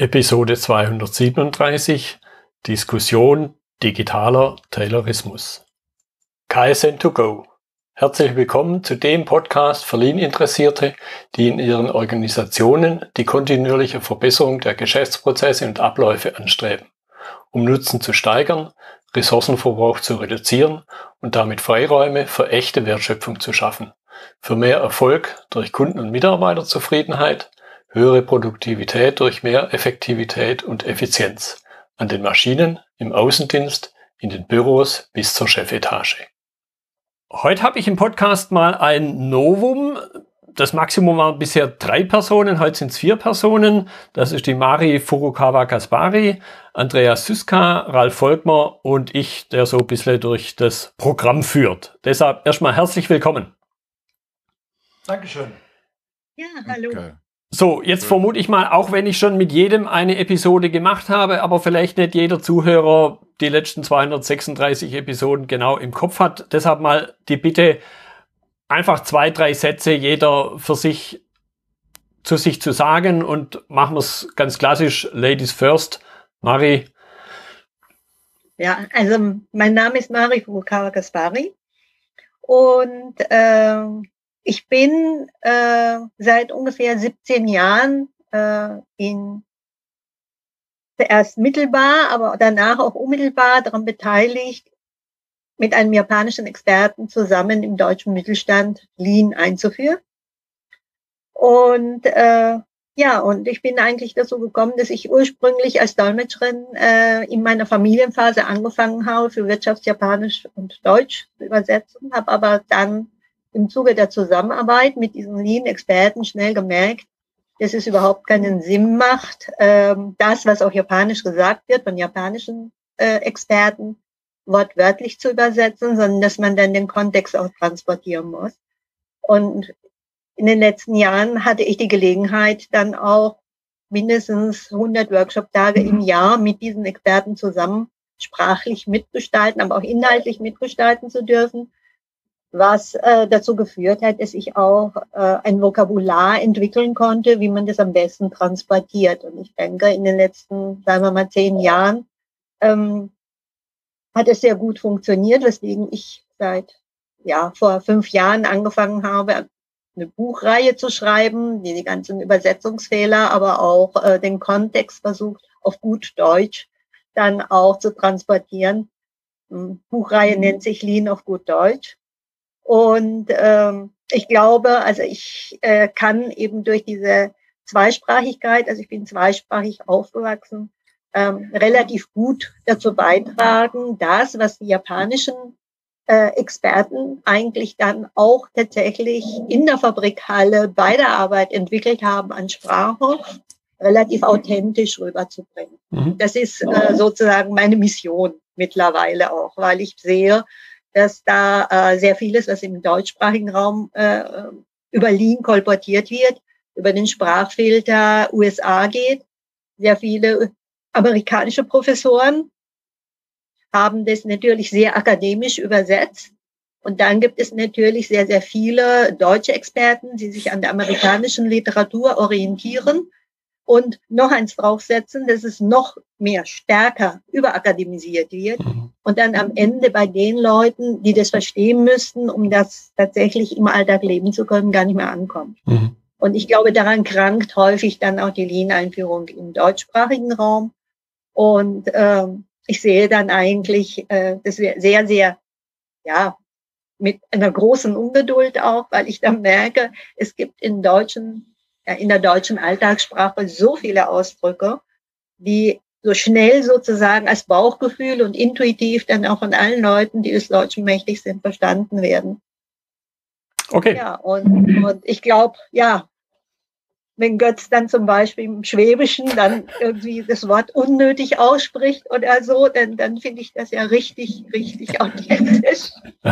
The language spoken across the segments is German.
Episode 237 Diskussion digitaler Taylorismus. KSN2Go. Herzlich willkommen zu dem Podcast für Lean-Interessierte, die in ihren Organisationen die kontinuierliche Verbesserung der Geschäftsprozesse und Abläufe anstreben, um Nutzen zu steigern, Ressourcenverbrauch zu reduzieren und damit Freiräume für echte Wertschöpfung zu schaffen, für mehr Erfolg durch Kunden- und Mitarbeiterzufriedenheit, höhere Produktivität durch mehr Effektivität und Effizienz an den Maschinen, im Außendienst, in den Büros bis zur Chefetage. Heute habe ich im Podcast mal ein Novum. Das Maximum waren bisher drei Personen, heute sind es vier Personen. Das ist die Mari Furukawa Kaspari, Andreas Syska, Ralf Volkmer und ich, der so ein bisschen durch das Programm führt. Deshalb erstmal herzlich willkommen. Dankeschön. Ja, hallo. Okay. So, jetzt vermute ich mal, auch wenn ich schon mit jedem eine Episode gemacht habe, aber vielleicht nicht jeder Zuhörer die letzten 236 Episoden genau im Kopf hat. Deshalb mal die Bitte, einfach zwei, drei Sätze jeder für sich zu sich zu sagen und machen wir es ganz klassisch, Ladies first. Mari. Ja, also mein Name ist Mari Fukawa Kaspari und äh, ich bin äh, seit ungefähr 17 Jahren äh, in zuerst mittelbar, aber danach auch unmittelbar daran beteiligt, mit einem japanischen Experten zusammen im deutschen Mittelstand Lean einzuführen. Und äh, ja, und ich bin eigentlich dazu gekommen, dass ich ursprünglich als Dolmetscherin äh, in meiner Familienphase angefangen habe, für Wirtschaftsjapanisch und Deutsch zu übersetzen, habe aber dann im Zuge der Zusammenarbeit mit diesen Lean-Experten schnell gemerkt, dass es überhaupt keinen Sinn macht, ähm, das, was auch japanisch gesagt wird von japanischen äh, Experten, wortwörtlich zu übersetzen, sondern dass man dann den Kontext auch transportieren muss. Und in den letzten Jahren hatte ich die Gelegenheit, dann auch mindestens 100 Workshop-Tage im Jahr mit diesen Experten zusammen sprachlich mitgestalten, aber auch inhaltlich mitgestalten zu dürfen was äh, dazu geführt hat, dass ich auch äh, ein Vokabular entwickeln konnte, wie man das am besten transportiert. Und ich denke, in den letzten, sagen wir mal, zehn Jahren ähm, hat es sehr gut funktioniert, weswegen ich seit ja vor fünf Jahren angefangen habe, eine Buchreihe zu schreiben, die die ganzen Übersetzungsfehler, aber auch äh, den Kontext versucht, auf gut Deutsch dann auch zu transportieren. Hm, Buchreihe mhm. nennt sich Lean auf gut Deutsch. Und ähm, ich glaube, also ich äh, kann eben durch diese Zweisprachigkeit, also ich bin zweisprachig aufgewachsen, ähm, relativ gut dazu beitragen, das, was die japanischen äh, Experten eigentlich dann auch tatsächlich in der Fabrikhalle bei der Arbeit entwickelt haben an Sprache, relativ authentisch rüberzubringen. Mhm. Das ist äh, sozusagen meine Mission mittlerweile auch, weil ich sehe, dass da äh, sehr vieles, was im deutschsprachigen Raum äh, über Lean kolportiert wird, über den Sprachfilter USA geht. Sehr viele amerikanische Professoren haben das natürlich sehr akademisch übersetzt. Und dann gibt es natürlich sehr, sehr viele deutsche Experten, die sich an der amerikanischen Literatur orientieren und noch eins draufsetzen, dass es noch mehr stärker überakademisiert wird mhm. und dann am Ende bei den Leuten, die das verstehen müssten, um das tatsächlich im Alltag leben zu können, gar nicht mehr ankommt. Mhm. Und ich glaube, daran krankt häufig dann auch die Lean-Einführung im deutschsprachigen Raum. Und ähm, ich sehe dann eigentlich, äh, dass wir sehr, sehr, ja, mit einer großen Ungeduld auch, weil ich dann merke, es gibt in deutschen in der deutschen Alltagssprache so viele Ausdrücke, die so schnell sozusagen als Bauchgefühl und intuitiv dann auch von allen Leuten, die des Deutschen mächtig sind, verstanden werden. Okay. Ja, und, und ich glaube, ja, wenn Götz dann zum Beispiel im Schwäbischen dann irgendwie das Wort unnötig ausspricht oder so, dann, dann finde ich das ja richtig, richtig authentisch.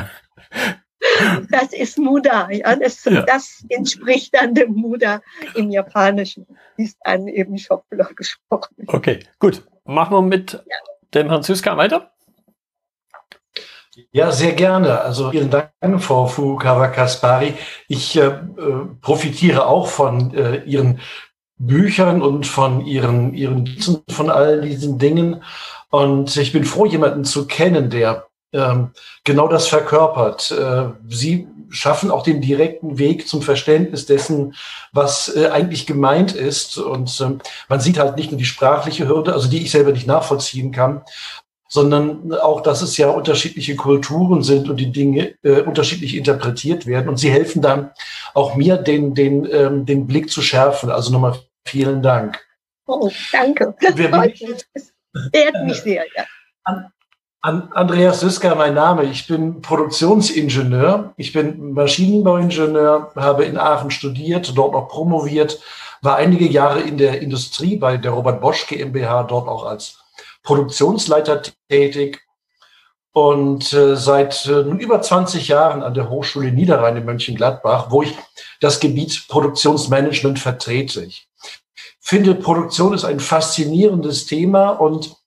Das ist Muda. Ja? Das, ja. das entspricht dann dem Muda im Japanischen. Ist dann eben Schoppler gesprochen. Okay, gut. Machen wir mit ja. dem Herrn Süska weiter. Ja, sehr gerne. Also vielen Dank, Frau Fukawa Kaspari. Ich äh, profitiere auch von äh, Ihren Büchern und von ihren, ihren von all diesen Dingen. Und ich bin froh, jemanden zu kennen, der genau das verkörpert. Äh, Sie schaffen auch den direkten Weg zum Verständnis dessen, was äh, eigentlich gemeint ist. Und ähm, man sieht halt nicht nur die sprachliche Hürde, also die ich selber nicht nachvollziehen kann, sondern auch, dass es ja unterschiedliche Kulturen sind und die Dinge äh, unterschiedlich interpretiert werden. Und sie helfen dann auch mir, den, den, ähm, den Blick zu schärfen. Also nochmal vielen Dank. Oh, danke. Das ehrt mich sehr, ja. An Andreas Süsker, mein Name. Ich bin Produktionsingenieur. Ich bin Maschinenbauingenieur, habe in Aachen studiert, dort auch promoviert, war einige Jahre in der Industrie bei der Robert Bosch GmbH, dort auch als Produktionsleiter tätig und äh, seit äh, über 20 Jahren an der Hochschule Niederrhein in Mönchengladbach, wo ich das Gebiet Produktionsmanagement vertrete. Ich finde, Produktion ist ein faszinierendes Thema und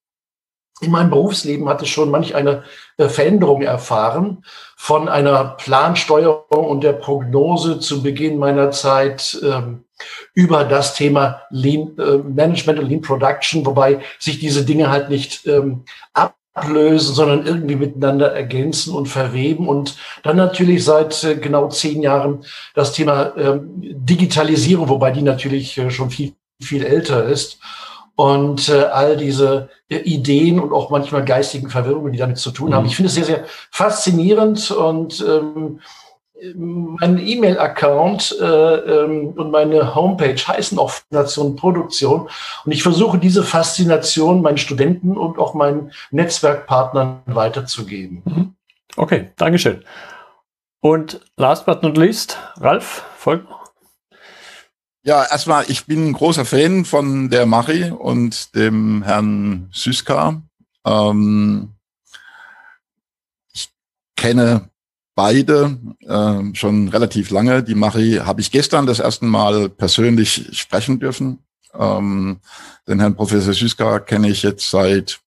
in meinem Berufsleben hatte schon manch eine äh, Veränderung erfahren von einer Plansteuerung und der Prognose zu Beginn meiner Zeit ähm, über das Thema Lean äh, Management und Lean Production, wobei sich diese Dinge halt nicht ähm, ablösen, sondern irgendwie miteinander ergänzen und verweben. Und dann natürlich seit äh, genau zehn Jahren das Thema ähm, Digitalisierung, wobei die natürlich äh, schon viel, viel älter ist und äh, all diese äh, Ideen und auch manchmal geistigen Verwirrungen, die damit zu tun haben. Mhm. Ich finde es sehr, sehr faszinierend und ähm, mein E-Mail-Account äh, ähm, und meine Homepage heißen auch Faszination Produktion. Und ich versuche diese Faszination meinen Studenten und auch meinen Netzwerkpartnern weiterzugeben. Mhm. Okay, Dankeschön. Und last but not least, Ralf, folgt noch. Ja, erstmal, ich bin ein großer Fan von der Machi und dem Herrn Süska. Ähm, ich kenne beide äh, schon relativ lange. Die Machi habe ich gestern das erste Mal persönlich sprechen dürfen. Ähm, den Herrn Professor Süska kenne ich jetzt seit,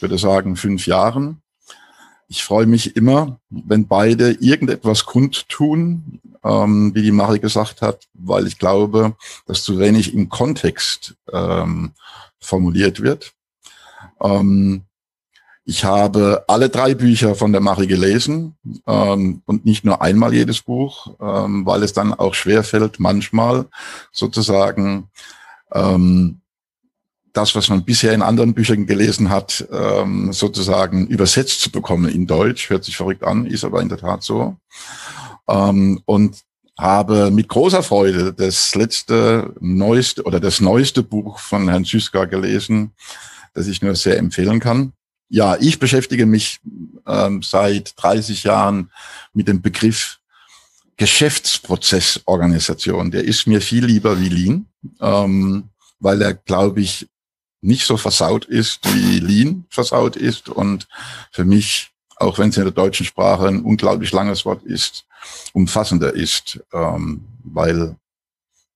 würde sagen, fünf Jahren. Ich freue mich immer, wenn beide irgendetwas kundtun, ähm, wie die Marie gesagt hat, weil ich glaube, dass zu wenig im Kontext ähm, formuliert wird. Ähm, ich habe alle drei Bücher von der Marie gelesen ähm, und nicht nur einmal jedes Buch, ähm, weil es dann auch schwerfällt, manchmal sozusagen ähm, das, was man bisher in anderen Büchern gelesen hat, ähm, sozusagen übersetzt zu bekommen in Deutsch. Hört sich verrückt an, ist aber in der Tat so. Ähm, und habe mit großer Freude das letzte, neueste oder das neueste Buch von Herrn Süßka gelesen, das ich nur sehr empfehlen kann. Ja, ich beschäftige mich ähm, seit 30 Jahren mit dem Begriff Geschäftsprozessorganisation. Der ist mir viel lieber wie Lean, ähm, weil er, glaube ich, nicht so versaut ist, wie Lean versaut ist und für mich, auch wenn es in der deutschen Sprache ein unglaublich langes Wort ist, umfassender ist, ähm, weil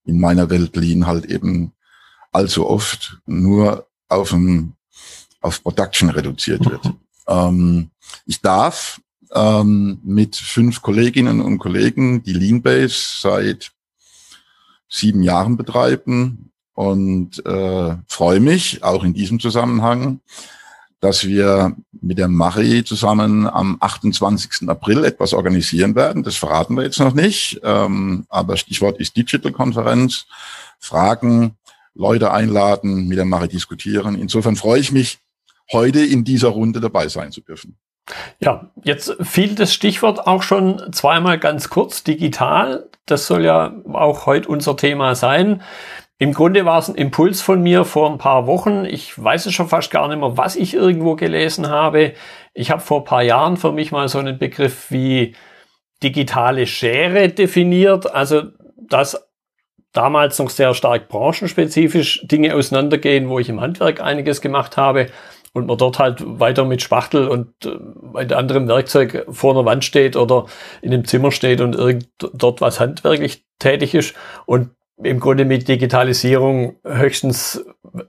in meiner Welt Lean halt eben allzu oft nur auf, ein, auf Production reduziert wird. Ähm, ich darf ähm, mit fünf Kolleginnen und Kollegen die Lean-Base seit sieben Jahren betreiben und äh, freue mich auch in diesem Zusammenhang, dass wir mit der Marie zusammen am 28. April etwas organisieren werden. Das verraten wir jetzt noch nicht, ähm, aber Stichwort ist Digital-Konferenz. Fragen, Leute einladen, mit der Marie diskutieren. Insofern freue ich mich, heute in dieser Runde dabei sein zu dürfen. Ja, jetzt fiel das Stichwort auch schon zweimal ganz kurz, digital. Das soll ja auch heute unser Thema sein. Im Grunde war es ein Impuls von mir vor ein paar Wochen. Ich weiß es schon fast gar nicht mehr, was ich irgendwo gelesen habe. Ich habe vor ein paar Jahren für mich mal so einen Begriff wie digitale Schere definiert. Also, dass damals noch sehr stark branchenspezifisch Dinge auseinandergehen, wo ich im Handwerk einiges gemacht habe und man dort halt weiter mit Spachtel und äh, mit anderem Werkzeug vor einer Wand steht oder in einem Zimmer steht und irgend dort was handwerklich tätig ist. Und im Grunde mit Digitalisierung höchstens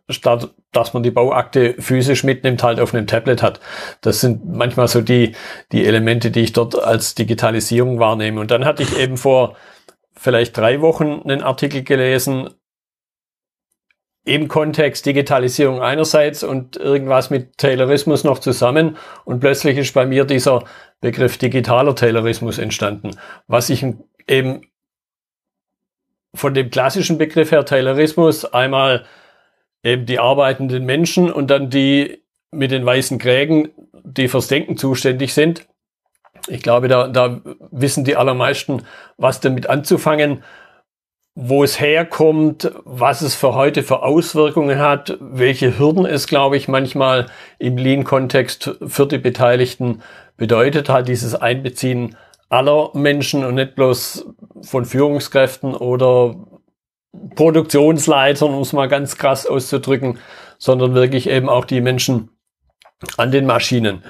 statt, dass man die Bauakte physisch mitnimmt, halt auf einem Tablet hat. Das sind manchmal so die, die Elemente, die ich dort als Digitalisierung wahrnehme. Und dann hatte ich eben vor vielleicht drei Wochen einen Artikel gelesen, im Kontext Digitalisierung einerseits und irgendwas mit Taylorismus noch zusammen und plötzlich ist bei mir dieser Begriff digitaler Taylorismus entstanden, was ich eben von dem klassischen Begriff her Taylorismus einmal eben die arbeitenden Menschen und dann die mit den weißen Krägen, die fürs Denken zuständig sind. Ich glaube, da, da wissen die allermeisten, was damit anzufangen, wo es herkommt, was es für heute für Auswirkungen hat, welche Hürden es, glaube ich, manchmal im Lean-Kontext für die Beteiligten bedeutet hat, dieses Einbeziehen aller Menschen und nicht bloß von Führungskräften oder Produktionsleitern, um es mal ganz krass auszudrücken, sondern wirklich eben auch die Menschen an den Maschinen.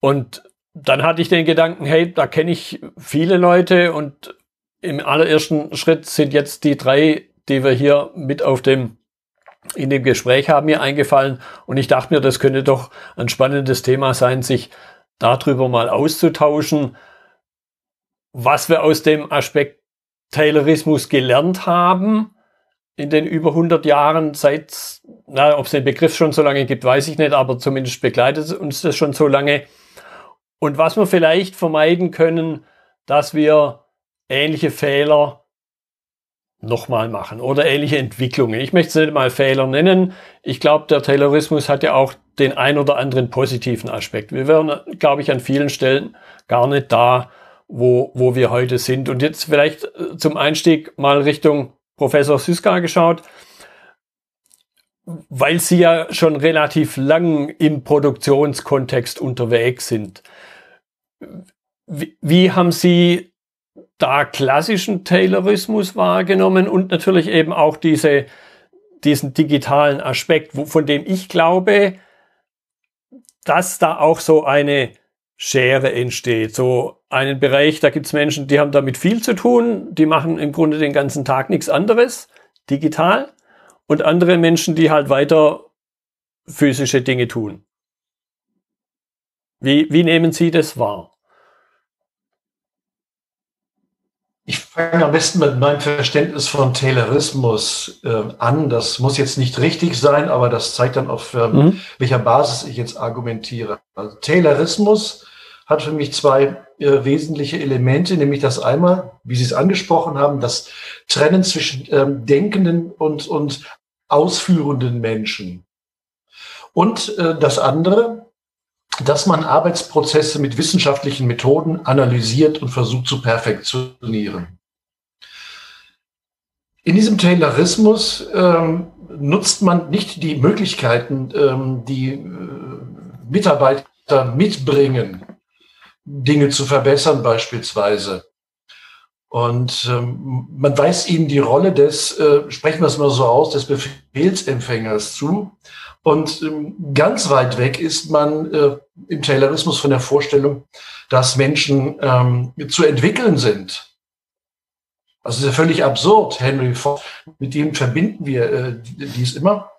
Und dann hatte ich den Gedanken, hey, da kenne ich viele Leute und im allerersten Schritt sind jetzt die drei, die wir hier mit auf dem in dem Gespräch haben mir eingefallen und ich dachte mir, das könnte doch ein spannendes Thema sein, sich darüber mal auszutauschen, was wir aus dem Aspekt Taylorismus gelernt haben in den über 100 Jahren seit, na, ob es den Begriff schon so lange gibt, weiß ich nicht, aber zumindest begleitet uns das schon so lange. Und was wir vielleicht vermeiden können, dass wir ähnliche Fehler nochmal machen oder ähnliche Entwicklungen. Ich möchte es nicht mal Fehler nennen. Ich glaube, der Taylorismus hat ja auch den ein oder anderen positiven Aspekt. Wir wären, glaube ich, an vielen Stellen gar nicht da, wo, wo wir heute sind. Und jetzt vielleicht äh, zum Einstieg mal Richtung Professor Syska geschaut, weil Sie ja schon relativ lang im Produktionskontext unterwegs sind. Wie, wie haben Sie da klassischen Taylorismus wahrgenommen und natürlich eben auch diese, diesen digitalen Aspekt, von dem ich glaube, dass da auch so eine Schere entsteht. So einen Bereich, da gibt's Menschen, die haben damit viel zu tun, die machen im Grunde den ganzen Tag nichts anderes, digital, und andere Menschen, die halt weiter physische Dinge tun. Wie, wie nehmen Sie das wahr? Ich fange am besten mit meinem Verständnis von Taylorismus äh, an. Das muss jetzt nicht richtig sein, aber das zeigt dann auf ähm, mhm. welcher Basis ich jetzt argumentiere. Also Taylorismus hat für mich zwei äh, wesentliche Elemente, nämlich das einmal, wie Sie es angesprochen haben, das Trennen zwischen ähm, denkenden und, und ausführenden Menschen. Und äh, das andere, dass man Arbeitsprozesse mit wissenschaftlichen Methoden analysiert und versucht zu perfektionieren. In diesem Taylorismus ähm, nutzt man nicht die Möglichkeiten, ähm, die äh, Mitarbeiter mitbringen, Dinge zu verbessern beispielsweise. Und ähm, man weist ihnen die Rolle des, äh, sprechen wir es mal so aus, des Befehlsempfängers zu. Und ähm, ganz weit weg ist man äh, im Taylorismus von der Vorstellung, dass Menschen ähm, zu entwickeln sind. Also ist ja völlig absurd. Henry Ford, mit dem verbinden wir äh, dies immer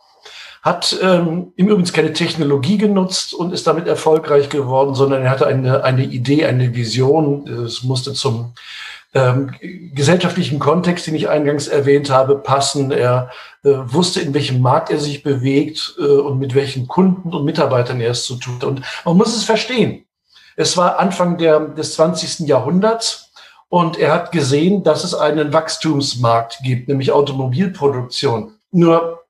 hat ähm, im Übrigen keine Technologie genutzt und ist damit erfolgreich geworden, sondern er hatte eine, eine Idee, eine Vision. Es musste zum ähm, gesellschaftlichen Kontext, den ich eingangs erwähnt habe, passen. Er äh, wusste, in welchem Markt er sich bewegt äh, und mit welchen Kunden und Mitarbeitern er es zu tun. Und man muss es verstehen. Es war Anfang der, des 20. Jahrhunderts und er hat gesehen, dass es einen Wachstumsmarkt gibt, nämlich Automobilproduktion. Nur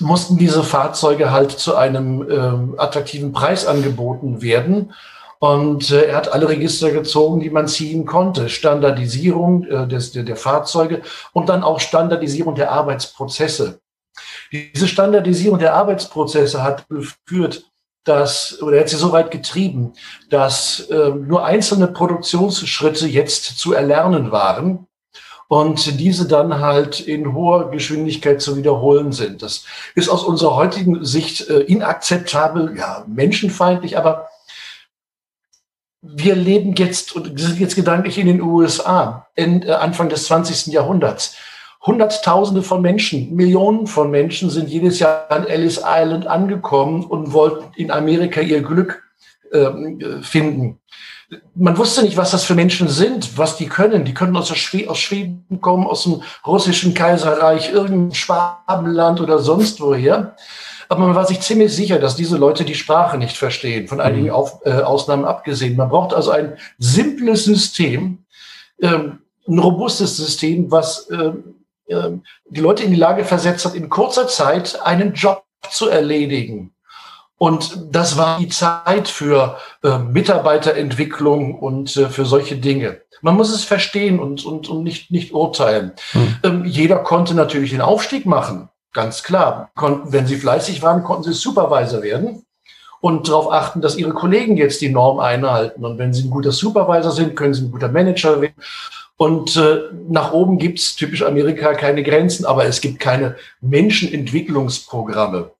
mussten diese Fahrzeuge halt zu einem ähm, attraktiven Preis angeboten werden. Und äh, er hat alle Register gezogen, die man ziehen konnte. Standardisierung äh, des, der, der Fahrzeuge und dann auch Standardisierung der Arbeitsprozesse. Diese Standardisierung der Arbeitsprozesse hat geführt, dass, oder er hat sie so weit getrieben, dass äh, nur einzelne Produktionsschritte jetzt zu erlernen waren und diese dann halt in hoher Geschwindigkeit zu wiederholen sind. Das ist aus unserer heutigen Sicht äh, inakzeptabel, ja, menschenfeindlich, aber wir leben jetzt und sind jetzt gedanklich in den USA, äh, Anfang des 20. Jahrhunderts. Hunderttausende von Menschen, Millionen von Menschen sind jedes Jahr an Ellis Island angekommen und wollten in Amerika ihr Glück äh, finden. Man wusste nicht, was das für Menschen sind, was die können. Die können aus, Schweden, aus Schweden kommen, aus dem russischen Kaiserreich, irgendein Schwabenland oder sonst woher. Aber man war sich ziemlich sicher, dass diese Leute die Sprache nicht verstehen, von einigen mhm. Auf, äh, Ausnahmen abgesehen. Man braucht also ein simples System, ähm, ein robustes System, was ähm, äh, die Leute in die Lage versetzt hat, in kurzer Zeit einen Job zu erledigen. Und das war die Zeit für äh, Mitarbeiterentwicklung und äh, für solche Dinge. Man muss es verstehen und, und, und nicht, nicht urteilen. Hm. Ähm, jeder konnte natürlich den Aufstieg machen. Ganz klar. Kon wenn sie fleißig waren, konnten sie Supervisor werden und darauf achten, dass ihre Kollegen jetzt die Norm einhalten. Und wenn sie ein guter Supervisor sind, können sie ein guter Manager werden. Und äh, nach oben gibt es typisch Amerika keine Grenzen, aber es gibt keine Menschenentwicklungsprogramme.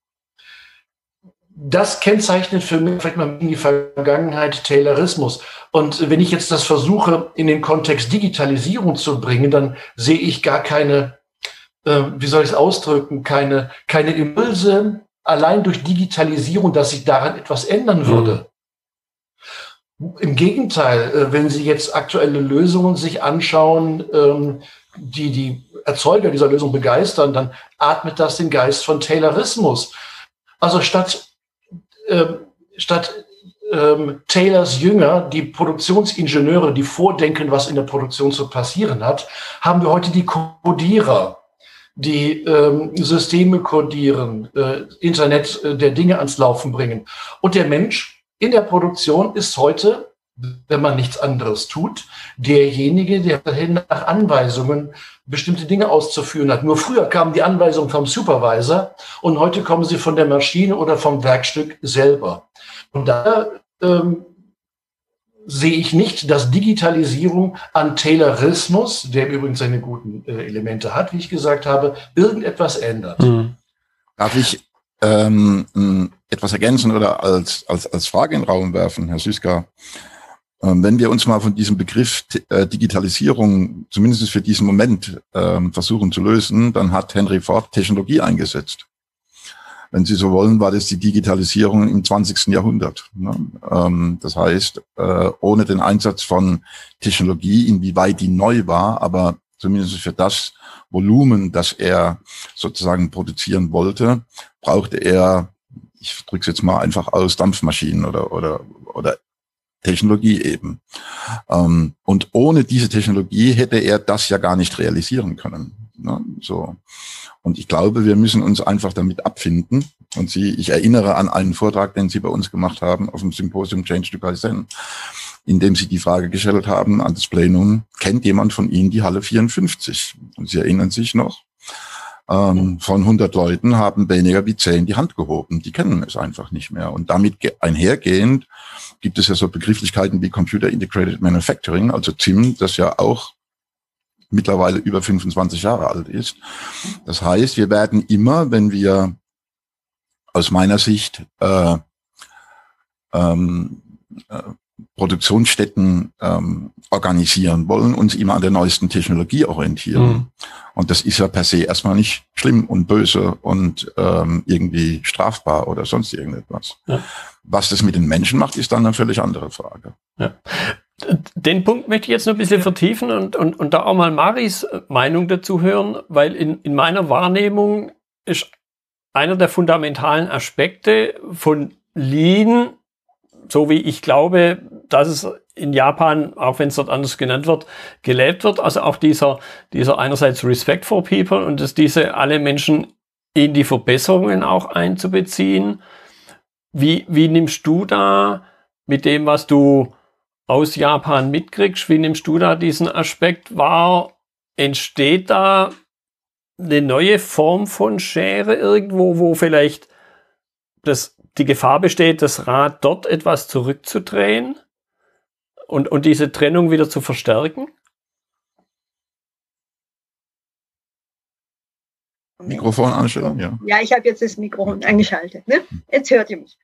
Das kennzeichnet für mich vielleicht mal in die Vergangenheit Taylorismus. Und wenn ich jetzt das versuche, in den Kontext Digitalisierung zu bringen, dann sehe ich gar keine äh, wie soll ich es ausdrücken, keine, keine Impulse allein durch Digitalisierung, dass sich daran etwas ändern würde. Mhm. Im Gegenteil, äh, wenn Sie jetzt aktuelle Lösungen sich anschauen, ähm, die die Erzeuger dieser Lösung begeistern, dann atmet das den Geist von Taylorismus. Also statt, statt ähm, Taylors Jünger, die Produktionsingenieure, die vordenken, was in der Produktion zu passieren hat, haben wir heute die Codierer die ähm, Systeme kodieren, äh, Internet äh, der Dinge ans Laufen bringen. Und der Mensch in der Produktion ist heute, wenn man nichts anderes tut, derjenige, der nach Anweisungen bestimmte Dinge auszuführen hat. Nur früher kamen die Anweisungen vom Supervisor und heute kommen sie von der Maschine oder vom Werkstück selber. Und da ähm, sehe ich nicht, dass Digitalisierung an Taylorismus, der übrigens seine guten äh, Elemente hat, wie ich gesagt habe, irgendetwas ändert. Mhm. Darf ich ähm, etwas ergänzen oder als, als, als Frage in den Raum werfen, Herr Süska? Ähm, wenn wir uns mal von diesem Begriff äh, Digitalisierung zumindest für diesen Moment ähm, versuchen zu lösen, dann hat Henry Ford Technologie eingesetzt wenn Sie so wollen, war das die Digitalisierung im 20. Jahrhundert. Ne? Ähm, das heißt, äh, ohne den Einsatz von Technologie, inwieweit die neu war, aber zumindest für das Volumen, das er sozusagen produzieren wollte, brauchte er, ich drücke es jetzt mal einfach aus, Dampfmaschinen oder, oder, oder Technologie eben. Ähm, und ohne diese Technologie hätte er das ja gar nicht realisieren können. Ne? So. Und ich glaube, wir müssen uns einfach damit abfinden. Und Sie, ich erinnere an einen Vortrag, den Sie bei uns gemacht haben auf dem Symposium Change to Kaizen, in dem Sie die Frage gestellt haben an das Plenum, kennt jemand von Ihnen die Halle 54? Und Sie erinnern sich noch, ähm, von 100 Leuten haben weniger wie 10 die Hand gehoben. Die kennen es einfach nicht mehr. Und damit einhergehend gibt es ja so Begrifflichkeiten wie Computer Integrated Manufacturing, also CIM, das ja auch mittlerweile über 25 Jahre alt ist. Das heißt, wir werden immer, wenn wir aus meiner Sicht äh, ähm, äh, Produktionsstätten ähm, organisieren wollen, uns immer an der neuesten Technologie orientieren. Mhm. Und das ist ja per se erstmal nicht schlimm und böse und ähm, irgendwie strafbar oder sonst irgendetwas. Ja. Was das mit den Menschen macht, ist dann eine völlig andere Frage. Ja. Den Punkt möchte ich jetzt noch ein bisschen vertiefen und, und, und da auch mal Maris Meinung dazu hören, weil in, in meiner Wahrnehmung ist einer der fundamentalen Aspekte von Lean, so wie ich glaube, dass es in Japan, auch wenn es dort anders genannt wird, gelebt wird. Also auch dieser, dieser einerseits Respect for People und dass diese alle Menschen in die Verbesserungen auch einzubeziehen. Wie, wie nimmst du da mit dem, was du aus Japan mitkriegst, wie nimmst du da diesen Aspekt wahr? Entsteht da eine neue Form von Schere irgendwo, wo vielleicht das, die Gefahr besteht, das Rad dort etwas zurückzudrehen und, und diese Trennung wieder zu verstärken? Mikrofon anstellen, ja. Ja, ich habe jetzt das Mikrofon eingeschaltet. Ne? Jetzt hört ihr mich.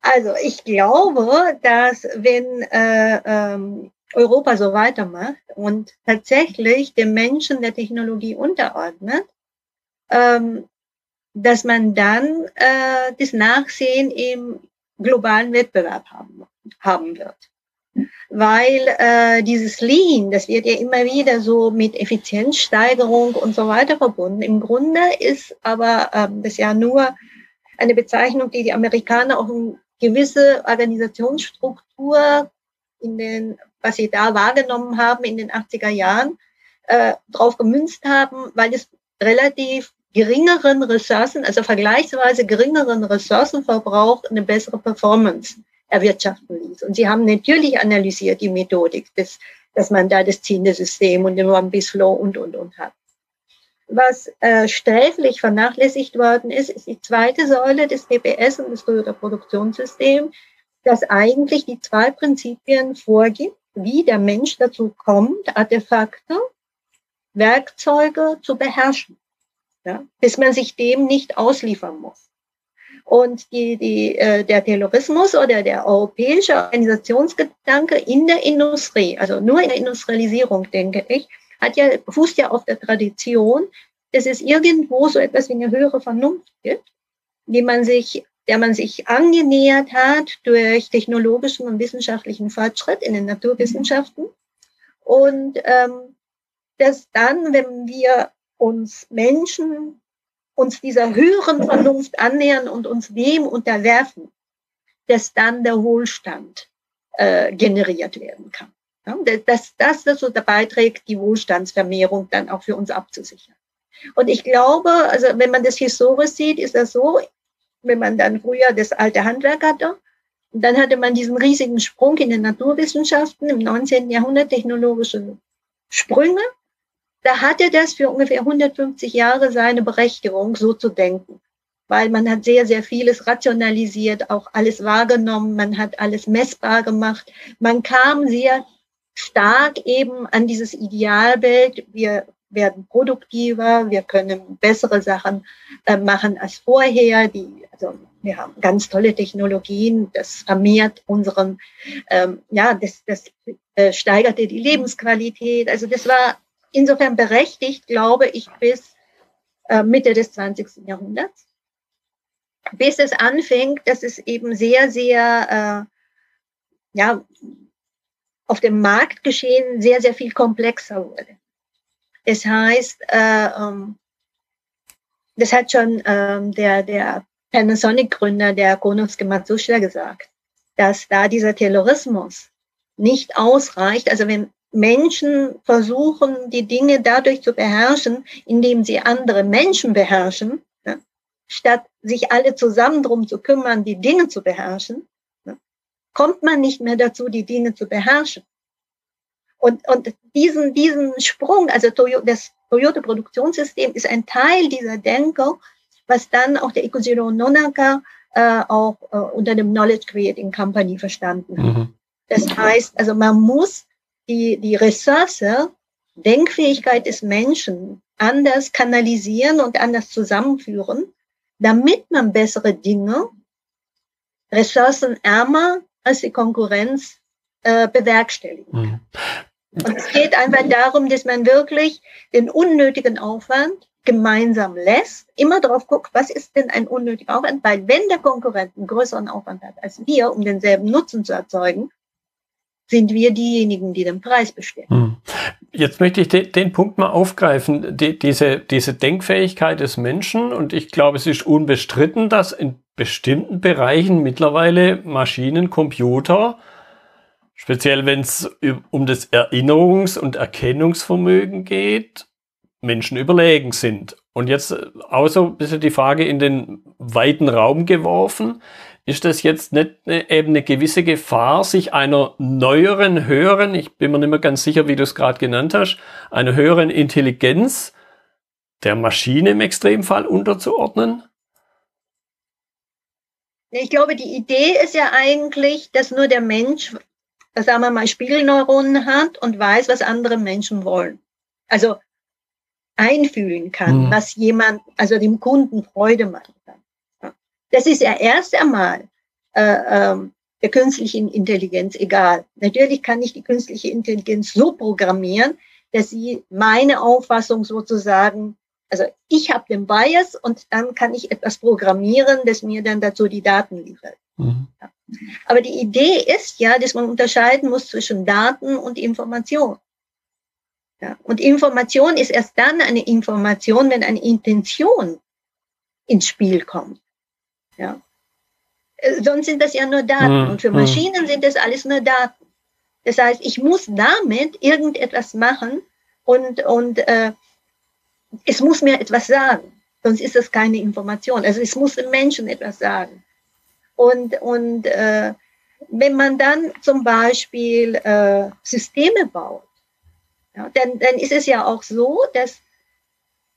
Also ich glaube, dass wenn äh, ähm, Europa so weitermacht und tatsächlich den Menschen der Technologie unterordnet, ähm, dass man dann äh, das Nachsehen im globalen Wettbewerb haben haben wird. Weil äh, dieses Lean, das wird ja immer wieder so mit Effizienzsteigerung und so weiter verbunden. Im Grunde ist aber ähm, das ja nur eine Bezeichnung, die die Amerikaner auf eine gewisse Organisationsstruktur in den, was sie da wahrgenommen haben in den 80er Jahren, äh, drauf gemünzt haben, weil es relativ geringeren Ressourcen, also vergleichsweise geringeren Ressourcenverbrauch eine bessere Performance erwirtschaften ließ. Und sie haben natürlich analysiert die Methodik, des, dass man da das ziehende System und den One-Piece-Flow und, und, und hat. Was äh, sträflich vernachlässigt worden ist, ist die zweite Säule des TPS und des Toyota Produktionssystems, das eigentlich die zwei Prinzipien vorgibt, wie der Mensch dazu kommt, Artefakte, Werkzeuge zu beherrschen, ja, bis man sich dem nicht ausliefern muss. Und die, die, äh, der Terrorismus oder der europäische Organisationsgedanke in der Industrie, also nur in der Industrialisierung, denke ich, hat ja, fußt ja auf der Tradition, dass es irgendwo so etwas wie eine höhere Vernunft gibt, die man sich, der man sich angenähert hat durch technologischen und wissenschaftlichen Fortschritt in den Naturwissenschaften. Und ähm, dass dann, wenn wir uns Menschen uns dieser höheren Vernunft annähern und uns dem unterwerfen, dass dann der Wohlstand äh, generiert werden kann. Ja, dass das dazu beiträgt, die Wohlstandsvermehrung dann auch für uns abzusichern. Und ich glaube, also wenn man das historisch sieht, ist das so, wenn man dann früher das alte Handwerk hatte, dann hatte man diesen riesigen Sprung in den Naturwissenschaften im 19. Jahrhundert, technologische Sprünge da hatte das für ungefähr 150 Jahre seine Berechtigung, so zu denken. Weil man hat sehr, sehr vieles rationalisiert, auch alles wahrgenommen, man hat alles messbar gemacht. Man kam sehr stark eben an dieses Idealbild, wir werden produktiver, wir können bessere Sachen äh, machen als vorher. Die, also wir haben ganz tolle Technologien, das vermehrt unseren, ähm, ja, das, das äh, steigerte die Lebensqualität. Also das war insofern berechtigt, glaube ich, bis äh, Mitte des 20. Jahrhunderts, bis es anfing, dass es eben sehr, sehr, äh, ja, auf dem Marktgeschehen sehr, sehr viel komplexer wurde. Das heißt, äh, ähm, das hat schon ähm, der, der Panasonic-Gründer, der Konosuke Matsushita, gesagt, dass da dieser Terrorismus nicht ausreicht. Also wenn Menschen versuchen, die Dinge dadurch zu beherrschen, indem sie andere Menschen beherrschen, ja, statt sich alle zusammen drum zu kümmern, die Dinge zu beherrschen, ja, kommt man nicht mehr dazu, die Dinge zu beherrschen. Und, und diesen, diesen Sprung, also das Toyota-Produktionssystem ist ein Teil dieser Denke, was dann auch der Ikujiro Nonaka äh, auch äh, unter dem Knowledge Creating Company verstanden hat. Mhm. Das heißt, also man muss die, die Ressource, Denkfähigkeit des Menschen anders kanalisieren und anders zusammenführen, damit man bessere Dinge, ressourcenärmer als die Konkurrenz äh, bewerkstelligen kann. Mhm. Und es geht einfach darum, dass man wirklich den unnötigen Aufwand gemeinsam lässt, immer darauf guckt, was ist denn ein unnötiger Aufwand, weil wenn der Konkurrent einen größeren Aufwand hat als wir, um denselben Nutzen zu erzeugen, sind wir diejenigen, die den Preis bestimmen. Hm. Jetzt möchte ich den, den Punkt mal aufgreifen, die, diese, diese Denkfähigkeit des Menschen. Und ich glaube, es ist unbestritten, dass in bestimmten Bereichen mittlerweile Maschinen, Computer, speziell wenn es um das Erinnerungs- und Erkennungsvermögen geht, Menschen überlegen sind. Und jetzt auch so ein bisschen die Frage in den weiten Raum geworfen ist das jetzt nicht eine, eben eine gewisse Gefahr, sich einer neueren, höheren, ich bin mir nicht mehr ganz sicher, wie du es gerade genannt hast, einer höheren Intelligenz der Maschine im Extremfall unterzuordnen? Ich glaube, die Idee ist ja eigentlich, dass nur der Mensch, sagen wir mal, Spiegelneuronen hat und weiß, was andere Menschen wollen. Also einfühlen kann, mhm. was jemand, also dem Kunden Freude macht. Das ist ja erst einmal äh, ähm, der künstlichen Intelligenz egal. Natürlich kann ich die künstliche Intelligenz so programmieren, dass sie meine Auffassung sozusagen, also ich habe den Bias und dann kann ich etwas programmieren, das mir dann dazu die Daten liefert. Mhm. Ja. Aber die Idee ist ja, dass man unterscheiden muss zwischen Daten und Information. Ja, und Information ist erst dann eine Information, wenn eine Intention ins Spiel kommt. Ja. Äh, sonst sind das ja nur Daten. Mhm. Und für hm. Maschinen sind das alles nur Daten. Das heißt, ich muss damit irgendetwas machen und, und äh, es muss mir etwas sagen. Sonst ist das keine Information. Also es muss dem Menschen etwas sagen. Und, und äh, wenn man dann zum Beispiel äh, Systeme baut, ja, dann, dann ist es ja auch so, dass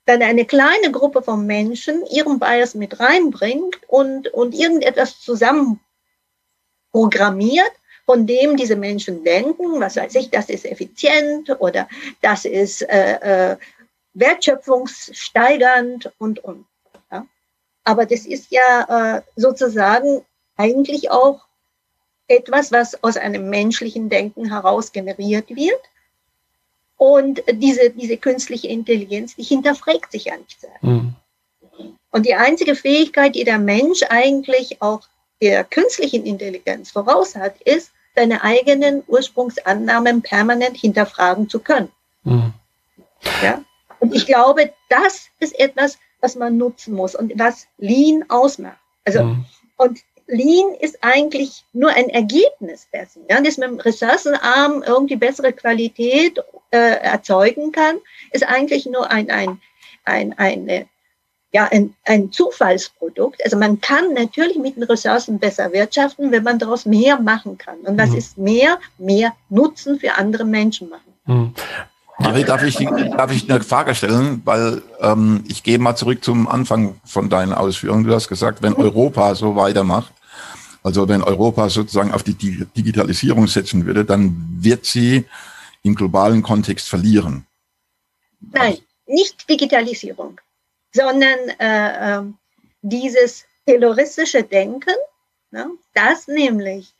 dann eine kleine Gruppe von Menschen ihren Bias mit reinbringt und, und irgendetwas zusammen programmiert, von dem diese Menschen denken, was weiß ich, das ist effizient oder das ist äh, äh, wertschöpfungssteigernd und, und. Ja. Aber das ist ja äh, sozusagen eigentlich auch etwas, was aus einem menschlichen Denken heraus generiert wird. Und diese, diese künstliche Intelligenz, die hinterfragt sich ja nicht selbst. Mhm. Und die einzige Fähigkeit, die der Mensch eigentlich auch der künstlichen Intelligenz voraus hat, ist, seine eigenen Ursprungsannahmen permanent hinterfragen zu können. Mhm. Ja? Und ich glaube, das ist etwas, was man nutzen muss und was Lean ausmacht. Also, mhm. und Lean ist eigentlich nur ein Ergebnis dessen, ja, dass man ressourcenarm irgendwie bessere Qualität äh, erzeugen kann, ist eigentlich nur ein, ein, ein, eine, ja, ein, ein Zufallsprodukt. Also man kann natürlich mit den Ressourcen besser wirtschaften, wenn man daraus mehr machen kann. Und was mhm. ist mehr? Mehr Nutzen für andere Menschen machen. Mhm. Marie, darf ich, darf ich eine Frage stellen? Weil ähm, ich gehe mal zurück zum Anfang von deinen Ausführungen. Du hast gesagt, wenn Europa so weitermacht, also wenn Europa sozusagen auf die Digitalisierung setzen würde, dann wird sie im globalen Kontext verlieren. Nein, nicht Digitalisierung, sondern äh, äh, dieses terroristische Denken, ne, das nämlich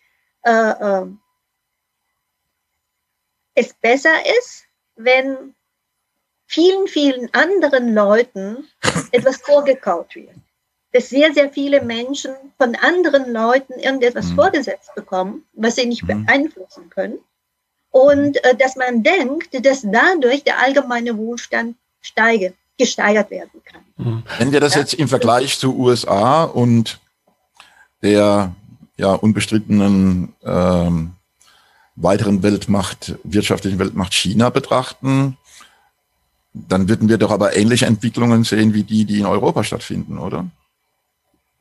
äh, äh es besser ist, wenn vielen, vielen anderen Leuten etwas vorgekaut wird. Dass sehr, sehr viele Menschen von anderen Leuten irgendetwas mhm. vorgesetzt bekommen, was sie nicht mhm. beeinflussen können. Und äh, dass man denkt, dass dadurch der allgemeine Wohlstand steige, gesteigert werden kann. Mhm. Wenn wir das ja? jetzt im Vergleich zu USA und der ja unbestrittenen ähm, weiteren Weltmacht, wirtschaftlichen Weltmacht China betrachten, dann würden wir doch aber ähnliche Entwicklungen sehen wie die, die in Europa stattfinden, oder?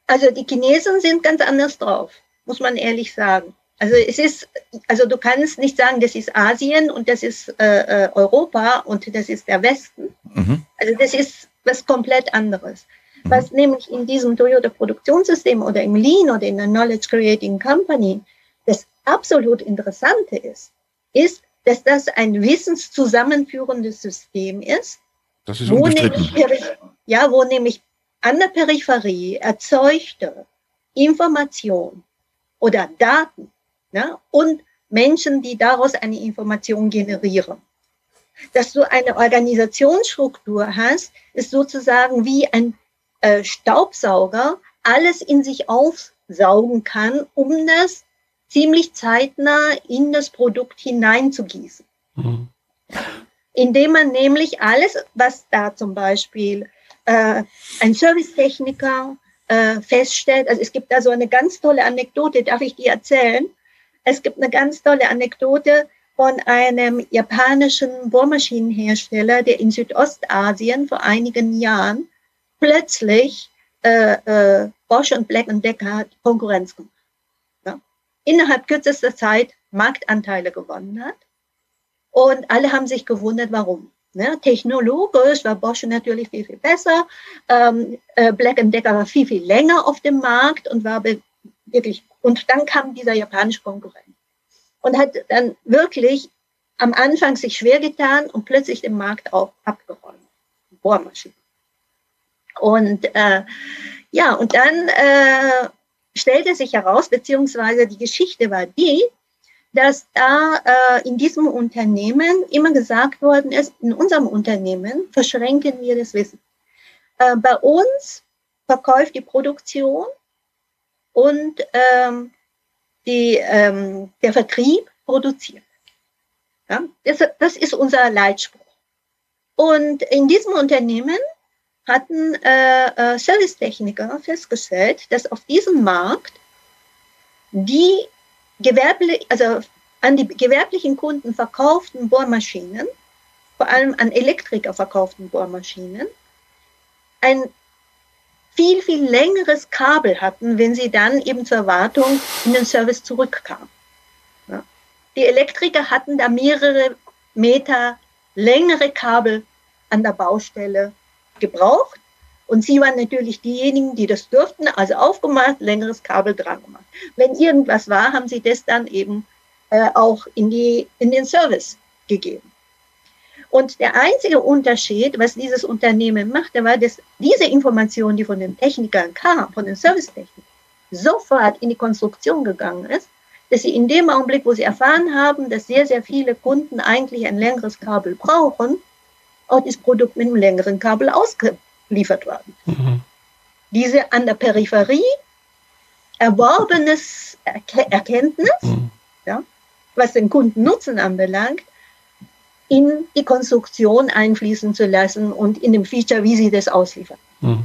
Also die Chinesen sind ganz anders drauf, muss man ehrlich sagen. Also es ist, also du kannst nicht sagen, das ist Asien und das ist äh, äh Europa und das ist der Westen. Mhm. Also das ist was komplett anderes. Mhm. Was nämlich in diesem Toyota Produktionssystem oder im Lean oder in der Knowledge Creating Company das absolut Interessante ist, ist, dass das ein wissenszusammenführendes System ist. Das ist. Wo nämlich, ja, wo nämlich an der Peripherie erzeugte Information oder Daten ne, und Menschen, die daraus eine Information generieren. Dass du eine Organisationsstruktur hast, ist sozusagen wie ein äh, Staubsauger alles in sich aufsaugen kann, um das ziemlich zeitnah in das Produkt hineinzugießen. Mhm. Indem man nämlich alles, was da zum Beispiel äh, ein Servicetechniker äh, feststellt, also es gibt da so eine ganz tolle Anekdote, darf ich die erzählen? Es gibt eine ganz tolle Anekdote von einem japanischen Bohrmaschinenhersteller, der in Südostasien vor einigen Jahren plötzlich äh, äh, Bosch und Black Decker Konkurrenz gemacht innerhalb kürzester Zeit Marktanteile gewonnen hat. Und alle haben sich gewundert, warum. Ne? Technologisch war Bosch natürlich viel, viel besser. Ähm, äh, Black Decker war viel, viel länger auf dem Markt und war wirklich, und dann kam dieser japanische Konkurrent und hat dann wirklich am Anfang sich schwer getan und plötzlich den Markt auch abgeräumt. Bohrmaschinen. Und äh, ja, und dann äh, stellte sich heraus, beziehungsweise die Geschichte war die, dass da äh, in diesem Unternehmen immer gesagt worden ist, in unserem Unternehmen verschränken wir das Wissen. Äh, bei uns verkauft die Produktion und ähm, die, ähm, der Vertrieb produziert. Ja, das, das ist unser Leitspruch. Und in diesem Unternehmen hatten äh, äh, Servicetechniker festgestellt, dass auf diesem Markt die gewerblich, also an die gewerblichen Kunden verkauften Bohrmaschinen, vor allem an Elektriker verkauften Bohrmaschinen, ein viel, viel längeres Kabel hatten, wenn sie dann eben zur Wartung in den Service zurückkamen. Ja. Die Elektriker hatten da mehrere Meter längere Kabel an der Baustelle gebraucht. Und sie waren natürlich diejenigen, die das durften, also aufgemacht, längeres Kabel dran gemacht. Wenn irgendwas war, haben sie das dann eben äh, auch in, die, in den Service gegeben. Und der einzige Unterschied, was dieses Unternehmen machte, war, dass diese Information, die von den Technikern kam, von den Servicetechnikern, sofort in die Konstruktion gegangen ist, dass sie in dem Augenblick, wo sie erfahren haben, dass sehr, sehr viele Kunden eigentlich ein längeres Kabel brauchen, auch das Produkt mit einem längeren Kabel ausgeliefert werden. Mhm. Diese an der Peripherie erworbenes Erkenntnis, mhm. ja, was den Kundennutzen anbelangt, in die Konstruktion einfließen zu lassen und in dem Feature, wie sie das ausliefern. Hm.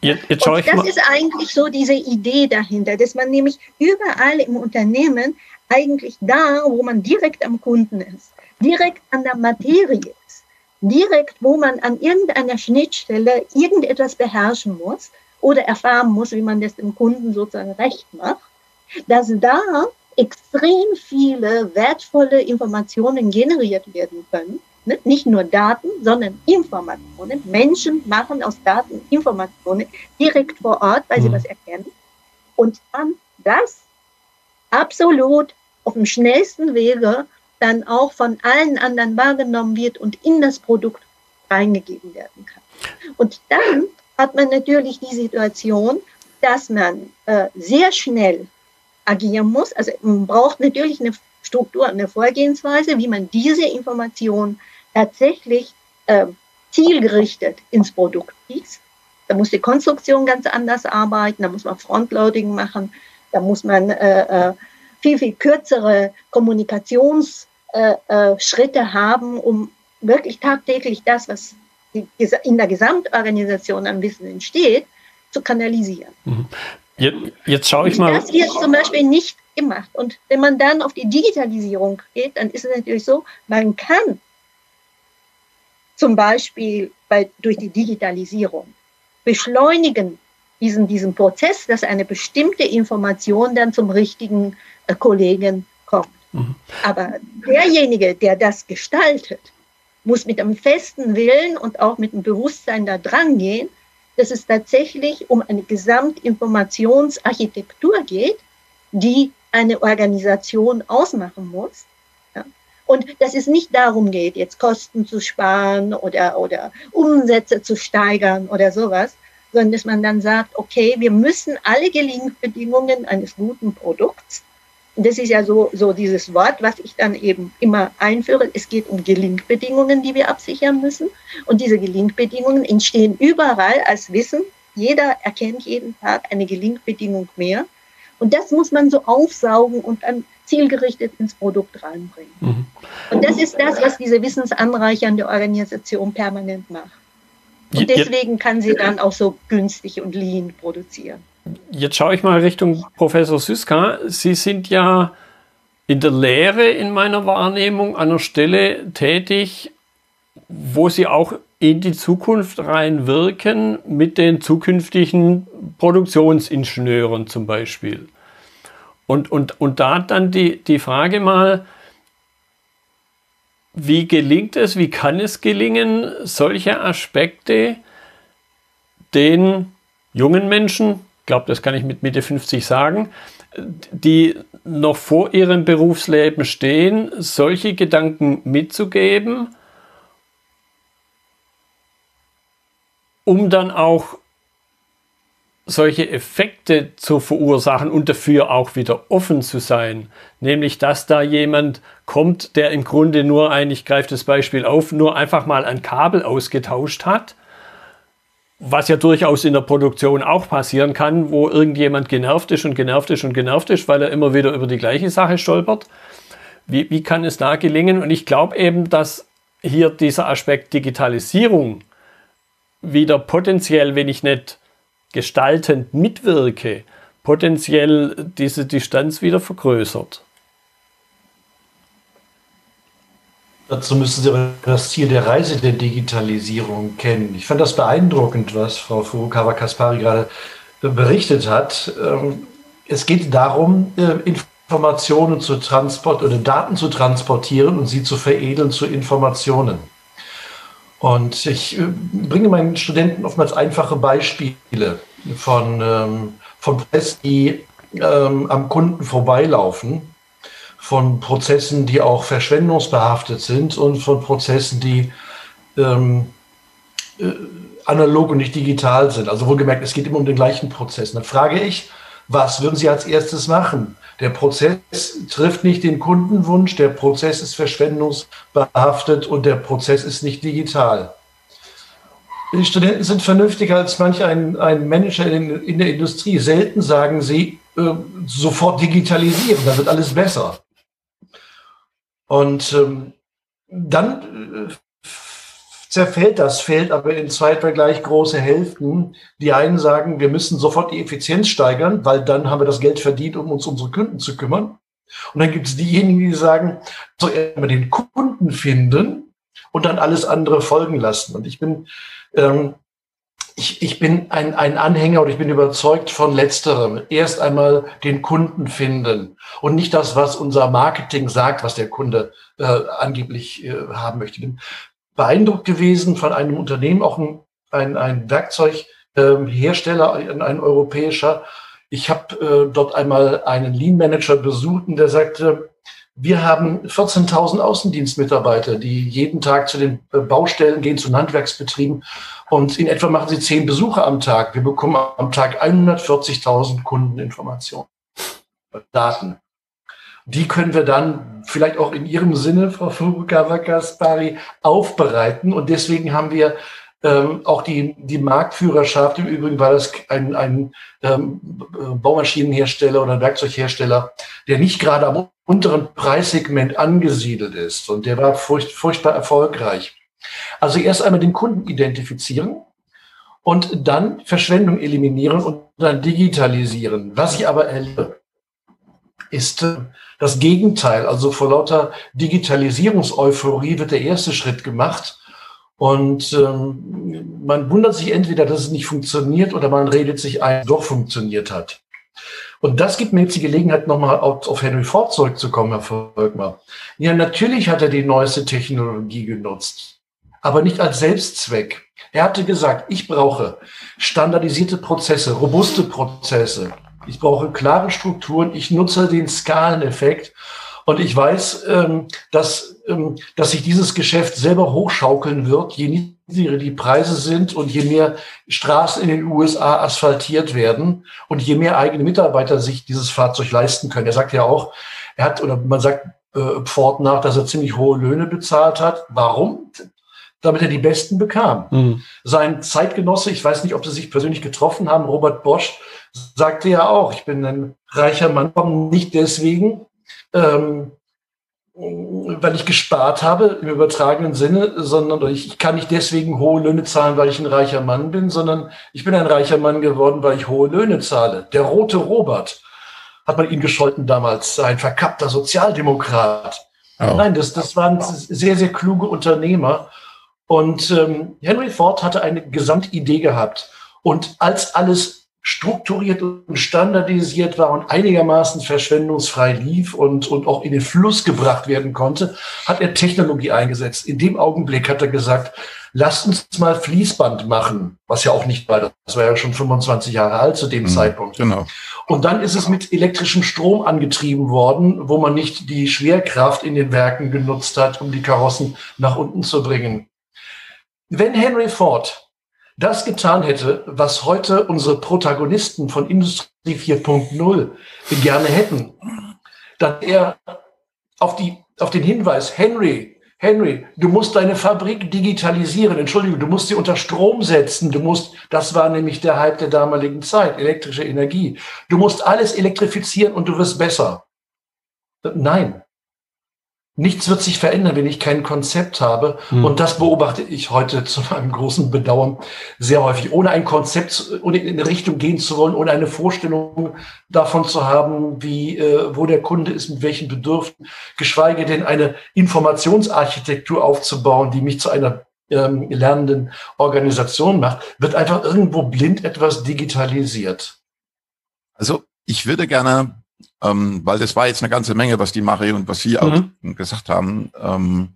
Jetzt, jetzt schaue ich das mal. ist eigentlich so diese Idee dahinter, dass man nämlich überall im Unternehmen eigentlich da, wo man direkt am Kunden ist, direkt an der Materie direkt, wo man an irgendeiner Schnittstelle irgendetwas beherrschen muss oder erfahren muss, wie man das dem Kunden sozusagen recht macht, dass da extrem viele wertvolle Informationen generiert werden können. Ne? Nicht nur Daten, sondern Informationen. Menschen machen aus Daten Informationen direkt vor Ort, weil sie mhm. was erkennen. Und dann das absolut auf dem schnellsten Wege dann auch von allen anderen wahrgenommen wird und in das Produkt reingegeben werden kann. Und dann hat man natürlich die Situation, dass man äh, sehr schnell agieren muss. Also man braucht natürlich eine Struktur, eine Vorgehensweise, wie man diese Information tatsächlich äh, zielgerichtet ins Produkt gießt. Da muss die Konstruktion ganz anders arbeiten, da muss man Frontloading machen, da muss man äh, äh, viel, viel kürzere Kommunikationsschritte haben, um wirklich tagtäglich das, was in der Gesamtorganisation an Wissen entsteht, zu kanalisieren. Mhm. Jetzt, jetzt schaue ich mal. Das wird zum Beispiel nicht gemacht. Und wenn man dann auf die Digitalisierung geht, dann ist es natürlich so, man kann zum Beispiel bei, durch die Digitalisierung beschleunigen diesen, diesen Prozess, dass eine bestimmte Information dann zum richtigen Kollegen kommt. Mhm. Aber derjenige, der das gestaltet, muss mit einem festen Willen und auch mit dem Bewusstsein da dran gehen, dass es tatsächlich um eine Gesamtinformationsarchitektur geht, die eine Organisation ausmachen muss. Ja. Und dass es nicht darum geht, jetzt Kosten zu sparen oder, oder Umsätze zu steigern oder sowas, sondern dass man dann sagt, okay, wir müssen alle Gelingbedingungen eines guten Produkts das ist ja so, so dieses Wort, was ich dann eben immer einführe. Es geht um Gelingbedingungen, die wir absichern müssen. Und diese Gelingbedingungen entstehen überall als Wissen. Jeder erkennt jeden Tag eine Gelingbedingung mehr. Und das muss man so aufsaugen und dann zielgerichtet ins Produkt reinbringen. Mhm. Und das ist das, was diese wissensanreichernde Organisation permanent macht. Und deswegen kann sie dann auch so günstig und lean produzieren. Jetzt schaue ich mal Richtung Professor Süska. Sie sind ja in der Lehre in meiner Wahrnehmung an einer Stelle tätig, wo Sie auch in die Zukunft reinwirken mit den zukünftigen Produktionsingenieuren zum Beispiel. Und, und, und da dann die, die Frage mal, wie gelingt es, wie kann es gelingen, solche Aspekte den jungen Menschen glaube, das kann ich mit Mitte 50 sagen, die noch vor ihrem Berufsleben stehen, solche Gedanken mitzugeben, um dann auch solche Effekte zu verursachen und dafür auch wieder offen zu sein. Nämlich, dass da jemand kommt, der im Grunde nur ein, ich greife das Beispiel auf, nur einfach mal ein Kabel ausgetauscht hat was ja durchaus in der Produktion auch passieren kann, wo irgendjemand genervt ist und genervt ist und genervt ist, weil er immer wieder über die gleiche Sache stolpert. Wie, wie kann es da gelingen? Und ich glaube eben, dass hier dieser Aspekt Digitalisierung wieder potenziell, wenn ich nicht gestaltend mitwirke, potenziell diese Distanz wieder vergrößert. Dazu müssen Sie aber das Ziel der Reise der Digitalisierung kennen. Ich fand das beeindruckend, was Frau Furukawa-Kaspari gerade berichtet hat. Ähm, es geht darum, äh, Informationen zu transportieren oder Daten zu transportieren und sie zu veredeln zu Informationen. Und ich äh, bringe meinen Studenten oftmals einfache Beispiele von, ähm, von Prozessen, die ähm, am Kunden vorbeilaufen von Prozessen, die auch verschwendungsbehaftet sind und von Prozessen, die ähm, äh, analog und nicht digital sind. Also wohlgemerkt, es geht immer um den gleichen Prozess. Dann frage ich, was würden Sie als erstes machen? Der Prozess trifft nicht den Kundenwunsch, der Prozess ist verschwendungsbehaftet und der Prozess ist nicht digital. Die Studenten sind vernünftiger als manch ein, ein Manager in, in der Industrie. Selten sagen sie, äh, sofort digitalisieren, dann wird alles besser. Und ähm, dann äh, zerfällt das Feld aber in zwei, gleich große Hälften. Die einen sagen, wir müssen sofort die Effizienz steigern, weil dann haben wir das Geld verdient, um uns unsere Kunden zu kümmern. Und dann gibt es diejenigen, die sagen, so erstmal den Kunden finden und dann alles andere folgen lassen. Und ich bin ähm, ich, ich bin ein, ein Anhänger und ich bin überzeugt von letzterem. Erst einmal den Kunden finden und nicht das, was unser Marketing sagt, was der Kunde äh, angeblich äh, haben möchte. Ich bin beeindruckt gewesen von einem Unternehmen, auch ein, ein, ein Werkzeughersteller, ähm, ein europäischer. Ich habe äh, dort einmal einen Lean Manager besucht und der sagte, wir haben 14.000 Außendienstmitarbeiter, die jeden Tag zu den äh, Baustellen gehen, zu Handwerksbetrieben und in etwa machen sie zehn Besuche am Tag. Wir bekommen am Tag 140.000 Kundeninformationen, Daten. Die können wir dann vielleicht auch in Ihrem Sinne, Frau Furukawa-Kaspari, aufbereiten. Und deswegen haben wir ähm, auch die, die Marktführerschaft. Im Übrigen war das ein, ein ähm, Baumaschinenhersteller oder Werkzeughersteller, der nicht gerade am unteren Preissegment angesiedelt ist. Und der war furcht, furchtbar erfolgreich. Also erst einmal den Kunden identifizieren und dann Verschwendung eliminieren und dann digitalisieren. Was ich aber erlebe, ist äh, das Gegenteil. Also vor lauter Digitalisierungseuphorie wird der erste Schritt gemacht. Und ähm, man wundert sich entweder, dass es nicht funktioniert, oder man redet sich ein, doch funktioniert hat. Und das gibt mir jetzt die Gelegenheit, nochmal auf, auf Henry Ford zurückzukommen, Herr Volkmar. Ja, natürlich hat er die neueste Technologie genutzt aber nicht als Selbstzweck. Er hatte gesagt, ich brauche standardisierte Prozesse, robuste Prozesse. Ich brauche klare Strukturen. Ich nutze den Skaleneffekt. Und ich weiß, ähm, dass, ähm, dass sich dieses Geschäft selber hochschaukeln wird, je niedriger die Preise sind und je mehr Straßen in den USA asphaltiert werden und je mehr eigene Mitarbeiter sich dieses Fahrzeug leisten können. Er sagt ja auch, er hat, oder man sagt äh, Ford nach, dass er ziemlich hohe Löhne bezahlt hat. Warum? damit er die Besten bekam. Mhm. Sein Zeitgenosse, ich weiß nicht, ob sie sich persönlich getroffen haben, Robert Bosch, sagte ja auch, ich bin ein reicher Mann, nicht deswegen, ähm, weil ich gespart habe im übertragenen Sinne, sondern ich kann nicht deswegen hohe Löhne zahlen, weil ich ein reicher Mann bin, sondern ich bin ein reicher Mann geworden, weil ich hohe Löhne zahle. Der rote Robert hat man ihn gescholten damals, ein verkappter Sozialdemokrat. Oh. Nein, das, das waren sehr, sehr kluge Unternehmer. Und ähm, Henry Ford hatte eine Gesamtidee gehabt. Und als alles strukturiert und standardisiert war und einigermaßen verschwendungsfrei lief und, und auch in den Fluss gebracht werden konnte, hat er Technologie eingesetzt. In dem Augenblick hat er gesagt, lasst uns mal Fließband machen, was ja auch nicht war, das war ja schon 25 Jahre alt zu dem mhm, Zeitpunkt. Genau. Und dann ist es mit elektrischem Strom angetrieben worden, wo man nicht die Schwerkraft in den Werken genutzt hat, um die Karossen nach unten zu bringen. Wenn Henry Ford das getan hätte, was heute unsere Protagonisten von Industrie 4.0 gerne hätten, dann er auf, die, auf den Hinweis, Henry, Henry, du musst deine Fabrik digitalisieren. Entschuldigung, du musst sie unter Strom setzen. Du musst, das war nämlich der Hype der damaligen Zeit, elektrische Energie. Du musst alles elektrifizieren und du wirst besser. Nein. Nichts wird sich verändern, wenn ich kein Konzept habe. Hm. Und das beobachte ich heute zu meinem großen Bedauern sehr häufig. Ohne ein Konzept, ohne in eine Richtung gehen zu wollen, ohne eine Vorstellung davon zu haben, wie, äh, wo der Kunde ist, mit welchen Bedürfnissen, geschweige denn eine Informationsarchitektur aufzubauen, die mich zu einer ähm, lernenden Organisation macht, wird einfach irgendwo blind etwas digitalisiert. Also ich würde gerne ähm, weil das war jetzt eine ganze Menge, was die Marie und was Sie auch mhm. gesagt haben. Ähm,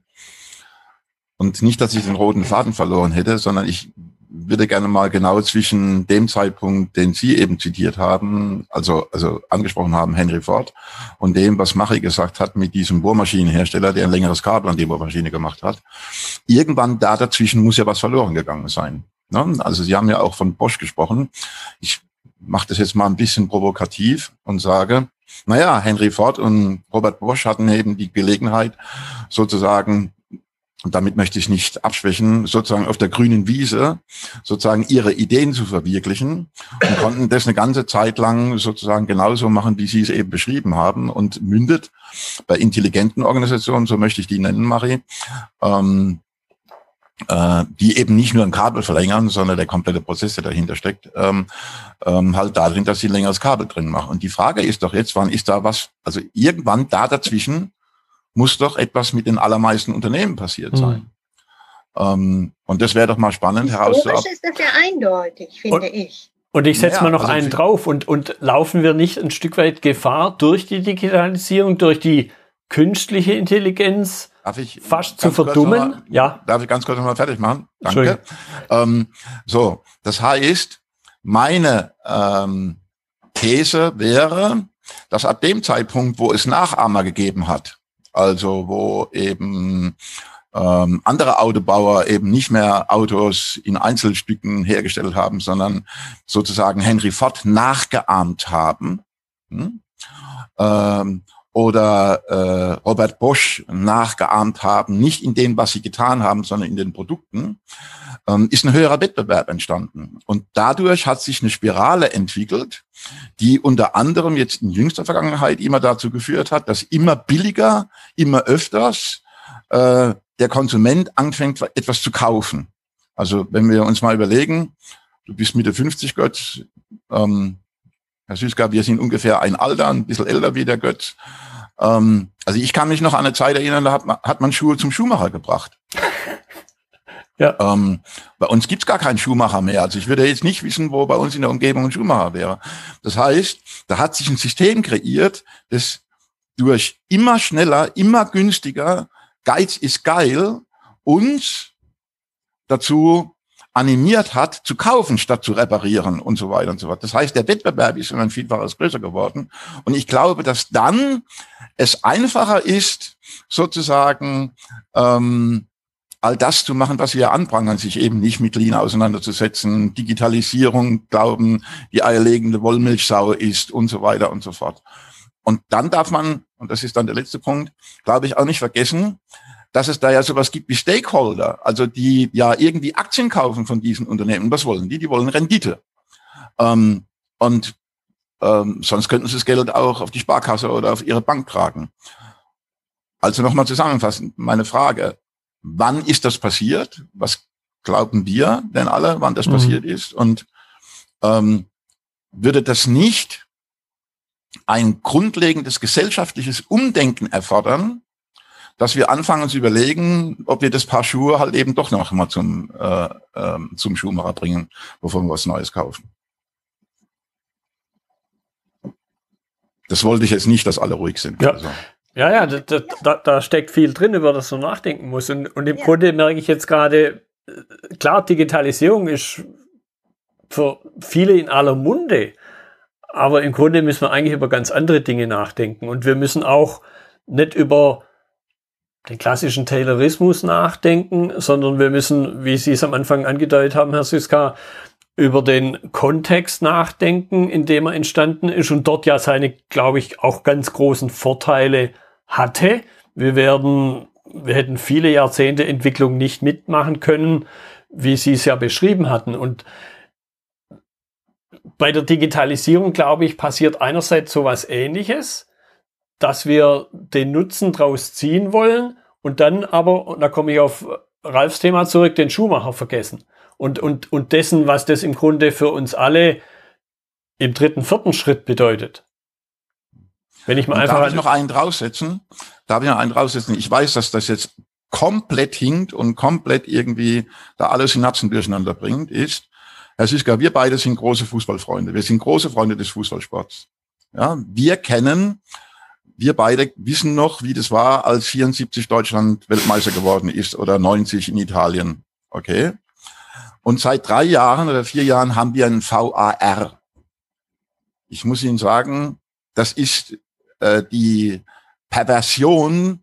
und nicht, dass ich den roten Faden verloren hätte, sondern ich würde gerne mal genau zwischen dem Zeitpunkt, den Sie eben zitiert haben, also, also angesprochen haben, Henry Ford, und dem, was Machi gesagt hat mit diesem Bohrmaschinenhersteller, der ein längeres Kabel an die Bohrmaschine gemacht hat. Irgendwann da dazwischen muss ja was verloren gegangen sein. Ne? Also Sie haben ja auch von Bosch gesprochen. Ich mache das jetzt mal ein bisschen provokativ und sage, naja, Henry Ford und Robert Bosch hatten eben die Gelegenheit, sozusagen, damit möchte ich nicht abschwächen, sozusagen auf der grünen Wiese sozusagen ihre Ideen zu verwirklichen und konnten das eine ganze Zeit lang sozusagen genauso machen, wie Sie es eben beschrieben haben und mündet bei intelligenten Organisationen, so möchte ich die nennen, Marie, ähm, äh, die eben nicht nur ein Kabel verlängern, sondern der komplette Prozess, der dahinter steckt, ähm, ähm, halt darin, dass sie ein längeres Kabel drin machen. Und die Frage ist doch jetzt, wann ist da was, also irgendwann da dazwischen muss doch etwas mit den allermeisten Unternehmen passiert sein. Mhm. Ähm, und das wäre doch mal spannend herauszufinden. ist das ja eindeutig, finde und, ich. Und ich setze ja, mal noch also einen drauf und, und laufen wir nicht ein Stück weit Gefahr durch die Digitalisierung, durch die künstliche Intelligenz, Darf ich fast zu verdummen. Mal, ja. Darf ich ganz kurz nochmal fertig machen? Danke. Ähm, so, das heißt, meine ähm, These wäre, dass ab dem Zeitpunkt, wo es Nachahmer gegeben hat, also wo eben ähm, andere Autobauer eben nicht mehr Autos in Einzelstücken hergestellt haben, sondern sozusagen Henry Ford nachgeahmt haben. Hm? Ähm, oder äh, Robert Bosch nachgeahmt haben, nicht in dem, was sie getan haben, sondern in den Produkten, ähm, ist ein höherer Wettbewerb entstanden. Und dadurch hat sich eine Spirale entwickelt, die unter anderem jetzt in jüngster Vergangenheit immer dazu geführt hat, dass immer billiger, immer öfters äh, der Konsument anfängt, etwas zu kaufen. Also wenn wir uns mal überlegen, du bist Mitte 50, Gott, ähm, Herr Süßka, wir sind ungefähr ein Alter, ein bisschen älter wie der Götz. Ähm, also ich kann mich noch an eine Zeit erinnern, da hat man, hat man Schuhe zum Schuhmacher gebracht. Ja. Ähm, bei uns gibt's gar keinen Schuhmacher mehr. Also ich würde jetzt nicht wissen, wo bei uns in der Umgebung ein Schuhmacher wäre. Das heißt, da hat sich ein System kreiert, das durch immer schneller, immer günstiger, Geiz ist geil, uns dazu animiert hat, zu kaufen statt zu reparieren und so weiter und so fort. Das heißt, der Wettbewerb ist um ein Vielfaches größer geworden. Und ich glaube, dass dann es einfacher ist, sozusagen ähm, all das zu machen, was wir anprangern, sich eben nicht mit Lean auseinanderzusetzen, Digitalisierung glauben, die eierlegende Wollmilchsau ist und so weiter und so fort. Und dann darf man, und das ist dann der letzte Punkt, glaube ich, auch nicht vergessen, dass es da ja sowas gibt wie Stakeholder, also die ja irgendwie Aktien kaufen von diesen Unternehmen. Was wollen die? Die wollen Rendite. Ähm, und ähm, sonst könnten sie das Geld auch auf die Sparkasse oder auf ihre Bank tragen. Also nochmal zusammenfassend, meine Frage, wann ist das passiert? Was glauben wir denn alle, wann das mhm. passiert ist? Und ähm, würde das nicht ein grundlegendes gesellschaftliches Umdenken erfordern, dass wir anfangen zu überlegen, ob wir das Paar Schuhe halt eben doch noch mal zum, äh, äh, zum Schuhmacher bringen, bevor wir was Neues kaufen. Das wollte ich jetzt nicht, dass alle ruhig sind. Ja. Also. Ja, ja, da, da, da, steckt viel drin, über das man nachdenken muss. Und, und im ja. Grunde merke ich jetzt gerade, äh, klar, Digitalisierung ist für viele in aller Munde. Aber im Grunde müssen wir eigentlich über ganz andere Dinge nachdenken. Und wir müssen auch nicht über den klassischen Taylorismus nachdenken, sondern wir müssen, wie Sie es am Anfang angedeutet haben, Herr Siska, über den Kontext nachdenken, in dem er entstanden ist und dort ja seine, glaube ich, auch ganz großen Vorteile hatte. Wir werden wir hätten viele Jahrzehnte Entwicklung nicht mitmachen können, wie Sie es ja beschrieben hatten. Und bei der Digitalisierung, glaube ich, passiert einerseits so was Ähnliches, dass wir den Nutzen draus ziehen wollen und dann aber, und da komme ich auf Ralfs Thema zurück, den Schuhmacher vergessen. Und, und, und dessen, was das im Grunde für uns alle im dritten, vierten Schritt bedeutet. Wenn ich mal und einfach. Darf ich noch einen draufsetzen? Darf ich noch einen draufsetzen? Ich weiß, dass das jetzt komplett hinkt und komplett irgendwie da alle Synapsen durcheinander bringt, ist, Herr Siska, wir beide sind große Fußballfreunde. Wir sind große Freunde des Fußballsports. Ja, wir kennen, wir beide wissen noch, wie das war, als 74 Deutschland Weltmeister geworden ist oder 90 in Italien. Okay. Und seit drei Jahren oder vier Jahren haben wir einen VAR. Ich muss Ihnen sagen, das ist äh, die Perversion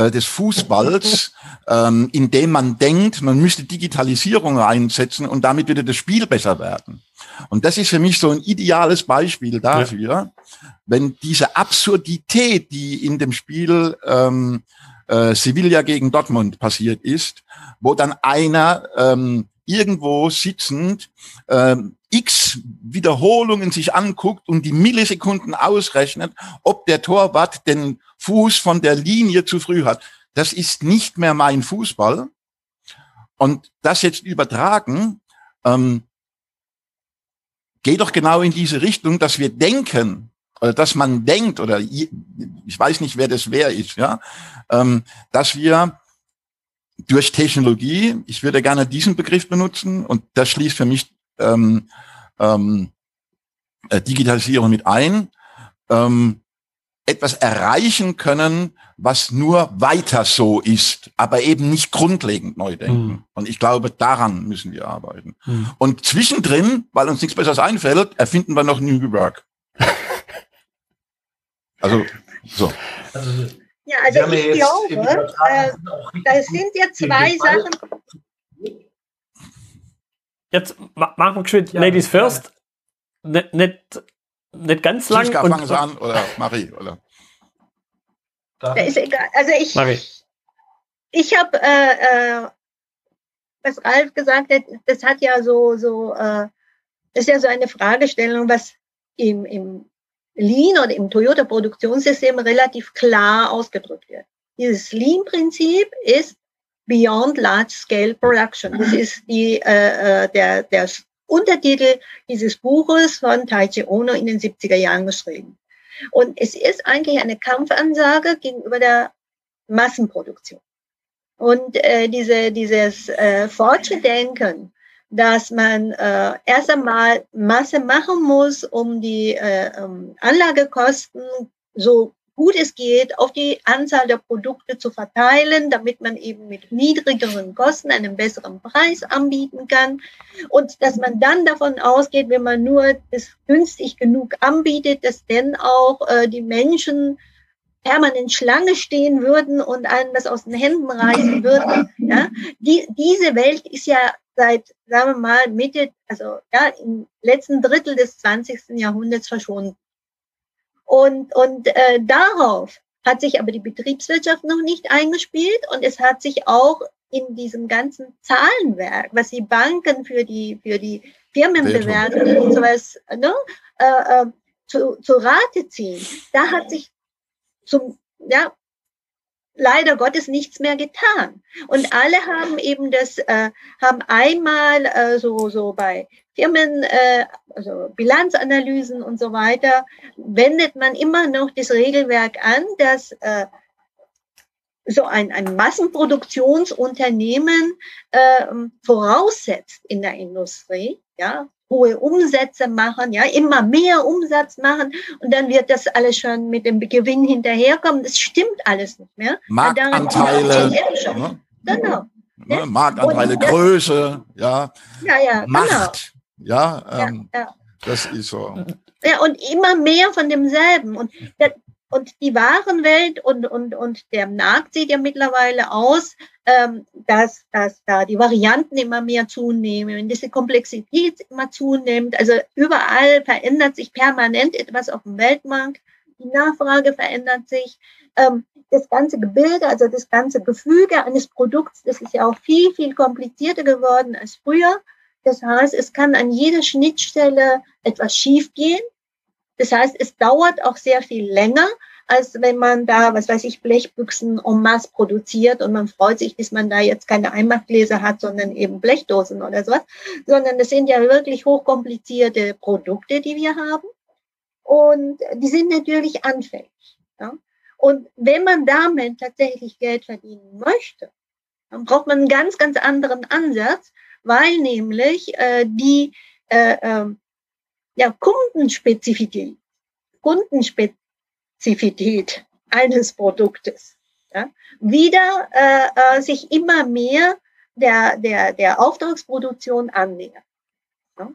äh, des Fußballs, ähm, indem man denkt, man müsste Digitalisierung einsetzen und damit würde das Spiel besser werden. Und das ist für mich so ein ideales Beispiel dafür, ja. wenn diese Absurdität, die in dem Spiel ähm, äh, Sevilla gegen Dortmund passiert ist, wo dann einer ähm, irgendwo sitzend ähm, x Wiederholungen sich anguckt und die Millisekunden ausrechnet, ob der Torwart den Fuß von der Linie zu früh hat. Das ist nicht mehr mein Fußball. Und das jetzt übertragen, ähm, geht doch genau in diese Richtung, dass wir denken, oder dass man denkt, oder ich weiß nicht, wer das wer ist, ja, ähm, dass wir durch Technologie, ich würde gerne diesen Begriff benutzen, und das schließt für mich ähm, ähm, äh, Digitalisierung mit ein, ähm, etwas erreichen können, was nur weiter so ist, aber eben nicht grundlegend neu denken. Mhm. Und ich glaube, daran müssen wir arbeiten. Mhm. Und zwischendrin, weil uns nichts Besseres einfällt, erfinden wir noch New Work. also, so. Also, ja, also ich glaube, äh, das sind ja zwei Sachen. Jetzt machen wir geschwind ja, Ladies first. Nicht, nicht, nicht ganz lang. Und, fangen an oder Marie, oder? Da ist egal. Also ich, Marie. ich habe, äh, äh, was Ralf gesagt hat, das hat ja so, so, äh, das ist ja so eine Fragestellung, was im, im Lean oder im Toyota-Produktionssystem relativ klar ausgedrückt wird. Dieses Lean-Prinzip ist Beyond Large Scale Production. Das ist die, äh, äh, der, der Untertitel dieses Buches von Taichi Ono in den 70er Jahren geschrieben. Und es ist eigentlich eine Kampfansage gegenüber der Massenproduktion. Und äh, diese, dieses äh, Fortschrittdenken, dass man äh, erst einmal Masse machen muss, um die äh, um Anlagekosten so gut es geht, auf die Anzahl der Produkte zu verteilen, damit man eben mit niedrigeren Kosten einen besseren Preis anbieten kann. Und dass man dann davon ausgeht, wenn man nur das günstig genug anbietet, dass dann auch äh, die Menschen permanent Schlange stehen würden und einem das aus den Händen reißen würden. Ja? Die, diese Welt ist ja seit, sagen wir mal, Mitte, also ja, im letzten Drittel des 20. Jahrhunderts verschwunden. Und, und äh, darauf hat sich aber die Betriebswirtschaft noch nicht eingespielt und es hat sich auch in diesem ganzen Zahlenwerk, was die Banken für die, für die Firmenbewertungen und sowas ne, äh, äh, zu, zu Rate ziehen, da hat sich zum, ja, leider Gottes nichts mehr getan. Und alle haben eben das, äh, haben einmal äh, so, so bei Firmen, äh, also Bilanzanalysen und so weiter, wendet man immer noch das Regelwerk an, dass äh, so ein, ein Massenproduktionsunternehmen äh, voraussetzt in der Industrie, ja, hohe Umsätze machen, ja, immer mehr Umsatz machen und dann wird das alles schon mit dem Gewinn hinterherkommen. Das stimmt alles nicht mehr. Marktanteile. Ne? Genau. Ne? Marktanteile, Größe, ja, ja, ja Macht, genau. Ja, ähm, ja, ja, das ist so. Ja, und immer mehr von demselben. Und und die Warenwelt und, und, und der Markt sieht ja mittlerweile aus, ähm, dass, dass da die Varianten immer mehr zunehmen, diese Komplexität immer zunimmt. Also überall verändert sich permanent etwas auf dem Weltmarkt. die Nachfrage verändert sich. Ähm, das ganze Gebilde, also das ganze Gefüge eines Produkts, das ist ja auch viel, viel komplizierter geworden als früher. Das heißt, es kann an jeder Schnittstelle etwas schiefgehen. Das heißt, es dauert auch sehr viel länger, als wenn man da, was weiß ich, Blechbüchsen en masse produziert und man freut sich, dass man da jetzt keine Einmachgläser hat, sondern eben Blechdosen oder sowas, sondern das sind ja wirklich hochkomplizierte Produkte, die wir haben. Und die sind natürlich anfällig. Ja? Und wenn man damit tatsächlich Geld verdienen möchte, dann braucht man einen ganz, ganz anderen Ansatz, weil nämlich äh, die äh, äh, ja, Kundenspezifität, Kundenspezifität eines Produktes ja, wieder äh, äh, sich immer mehr der, der, der Auftragsproduktion annähert.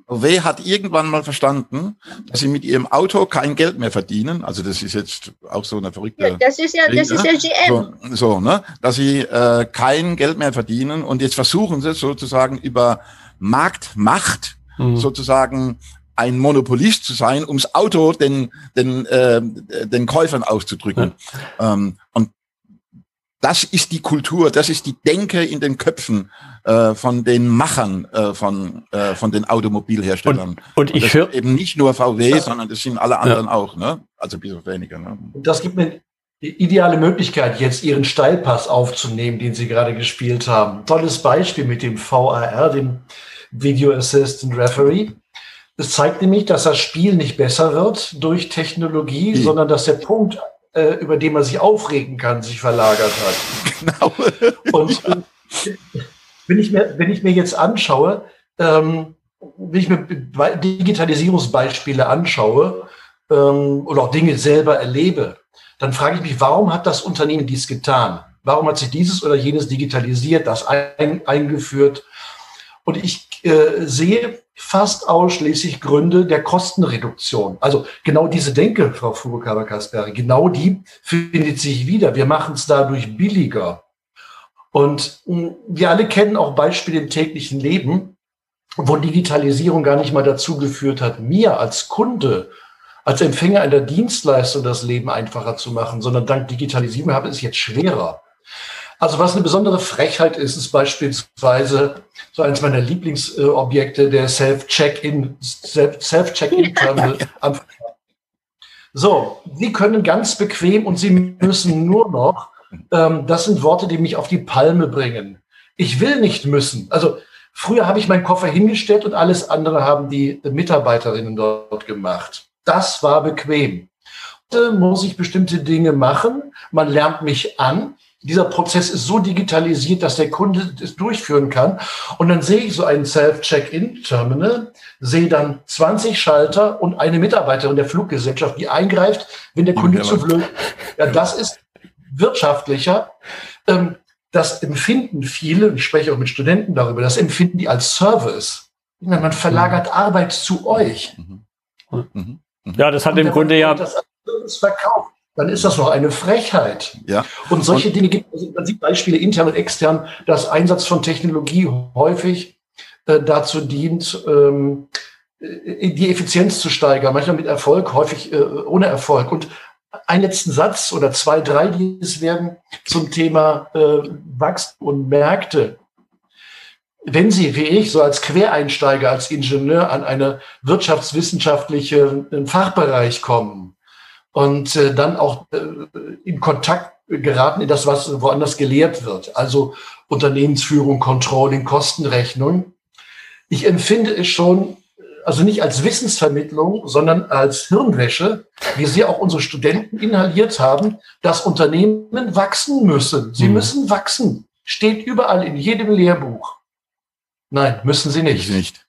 VW hat irgendwann mal verstanden, dass sie mit ihrem Auto kein Geld mehr verdienen. Also das ist jetzt auch so eine verrückte. Ja, das ist ja, das ist ja GM. So, so ne, dass sie äh, kein Geld mehr verdienen und jetzt versuchen sie sozusagen über Marktmacht mhm. sozusagen ein Monopolist zu sein, ums Auto den den äh, den Käufern auszudrücken. Ja. Ähm, das ist die Kultur, das ist die Denke in den Köpfen äh, von den Machern äh, von, äh, von den Automobilherstellern. Und, und ich höre eben nicht nur VW, sondern das sind alle anderen ja. auch, ne? Also bis auf weniger. Ne? Und das gibt mir die ideale Möglichkeit, jetzt Ihren Steilpass aufzunehmen, den Sie gerade gespielt haben. Tolles Beispiel mit dem VAR, dem Video Assistant Referee. Das zeigt nämlich, dass das Spiel nicht besser wird durch Technologie, mhm. sondern dass der Punkt äh, über den man sich aufregen kann, sich verlagert hat. Genau. Und äh, wenn, ich mir, wenn ich mir jetzt anschaue, ähm, wenn ich mir Digitalisierungsbeispiele anschaue ähm, oder auch Dinge selber erlebe, dann frage ich mich, warum hat das Unternehmen dies getan? Warum hat sich dieses oder jenes digitalisiert, das ein, eingeführt? Und ich äh, sehe fast ausschließlich Gründe der Kostenreduktion. Also genau diese Denke, Frau Furukawa-Kasperi, genau die findet sich wieder. Wir machen es dadurch billiger. Und hm, wir alle kennen auch Beispiele im täglichen Leben, wo Digitalisierung gar nicht mal dazu geführt hat, mir als Kunde, als Empfänger einer Dienstleistung das Leben einfacher zu machen, sondern dank Digitalisierung habe ich es jetzt schwerer. Also was eine besondere Frechheit ist, ist beispielsweise so eines meiner Lieblingsobjekte, der Self-Check-In, Self-Check-In-Terminal so, Sie können ganz bequem und Sie müssen nur noch, ähm, das sind Worte, die mich auf die Palme bringen. Ich will nicht müssen. Also früher habe ich meinen Koffer hingestellt und alles andere haben die Mitarbeiterinnen dort gemacht. Das war bequem. Heute muss ich bestimmte Dinge machen. Man lernt mich an dieser Prozess ist so digitalisiert, dass der Kunde es durchführen kann. Und dann sehe ich so ein Self-Check-In-Terminal, sehe dann 20 Schalter und eine Mitarbeiterin der Fluggesellschaft, die eingreift, wenn der Kunde zu blöd. Ja, das ist wirtschaftlicher. Ähm, das empfinden viele, ich spreche auch mit Studenten darüber, das empfinden die als Service. Man verlagert mhm. Arbeit zu euch. Mhm. Mhm. Ja, das hat im Grunde ja. Das als verkauft dann ist das noch eine Frechheit. Ja. Und solche und, Dinge gibt es, man sieht Beispiele intern und extern, dass Einsatz von Technologie häufig äh, dazu dient, ähm, äh, die Effizienz zu steigern, manchmal mit Erfolg, häufig äh, ohne Erfolg. Und einen letzten Satz oder zwei, drei, die es werden zum Thema äh, Wachstum und Märkte. Wenn Sie, wie ich, so als Quereinsteiger, als Ingenieur an eine wirtschaftswissenschaftliche Fachbereich kommen, und äh, dann auch äh, in Kontakt geraten in das, was woanders gelehrt wird. Also Unternehmensführung, Controlling, Kostenrechnung. Ich empfinde es schon, also nicht als Wissensvermittlung, sondern als Hirnwäsche, wie sie auch unsere Studenten inhaliert haben, dass Unternehmen wachsen müssen. Sie mhm. müssen wachsen. Steht überall in jedem Lehrbuch. Nein, müssen sie nicht. nicht.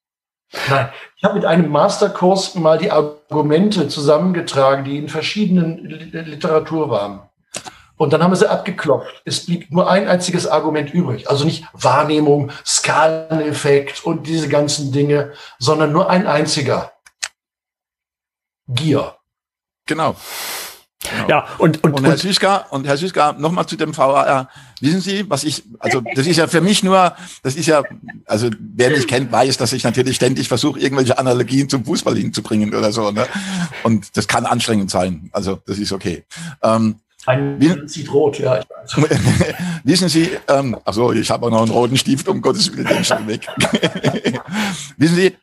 Nein, ich habe mit einem Masterkurs mal die Argumente zusammengetragen, die in verschiedenen Literatur waren. Und dann haben wir sie abgeklopft. Es blieb nur ein einziges Argument übrig. Also nicht Wahrnehmung, Skaleneffekt und diese ganzen Dinge, sondern nur ein einziger. Gier. Genau. genau. Ja, und, und, und, Herr Süßka, und Herr Süßka, nochmal zu dem VAR. Wissen Sie, was ich, also das ist ja für mich nur, das ist ja, also wer mich kennt, weiß, dass ich natürlich ständig versuche, irgendwelche Analogien zum Fußball hinzubringen oder so. Ne? Und das kann anstrengend sein. Also das ist okay. Ähm, ein sieht rot, ja. Ich weiß. Wissen Sie, ähm, also ich habe auch noch einen roten Stift, um Gottes Willen, den schon weg. Wissen Sie,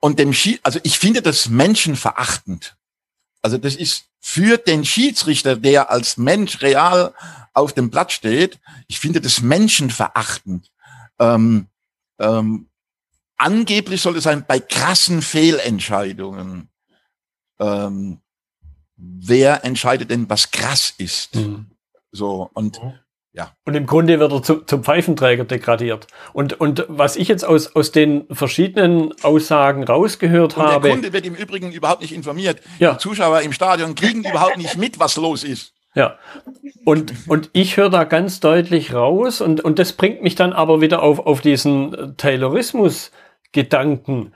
und dem Schi also ich finde das menschenverachtend. Also das ist für den Schiedsrichter, der als Mensch real auf dem Blatt steht, ich finde das menschenverachtend. Ähm, ähm, angeblich soll es sein, bei krassen Fehlentscheidungen. Ähm, wer entscheidet denn, was krass ist? Mhm. So, und mhm. Ja. Und im Grunde wird er zu, zum Pfeifenträger degradiert. Und, und was ich jetzt aus, aus den verschiedenen Aussagen rausgehört und habe. Der Kunde wird im Übrigen überhaupt nicht informiert. Ja. Die Zuschauer im Stadion kriegen überhaupt nicht mit, was los ist. Ja. Und, und ich höre da ganz deutlich raus, und, und das bringt mich dann aber wieder auf, auf diesen Taylorismus-Gedanken,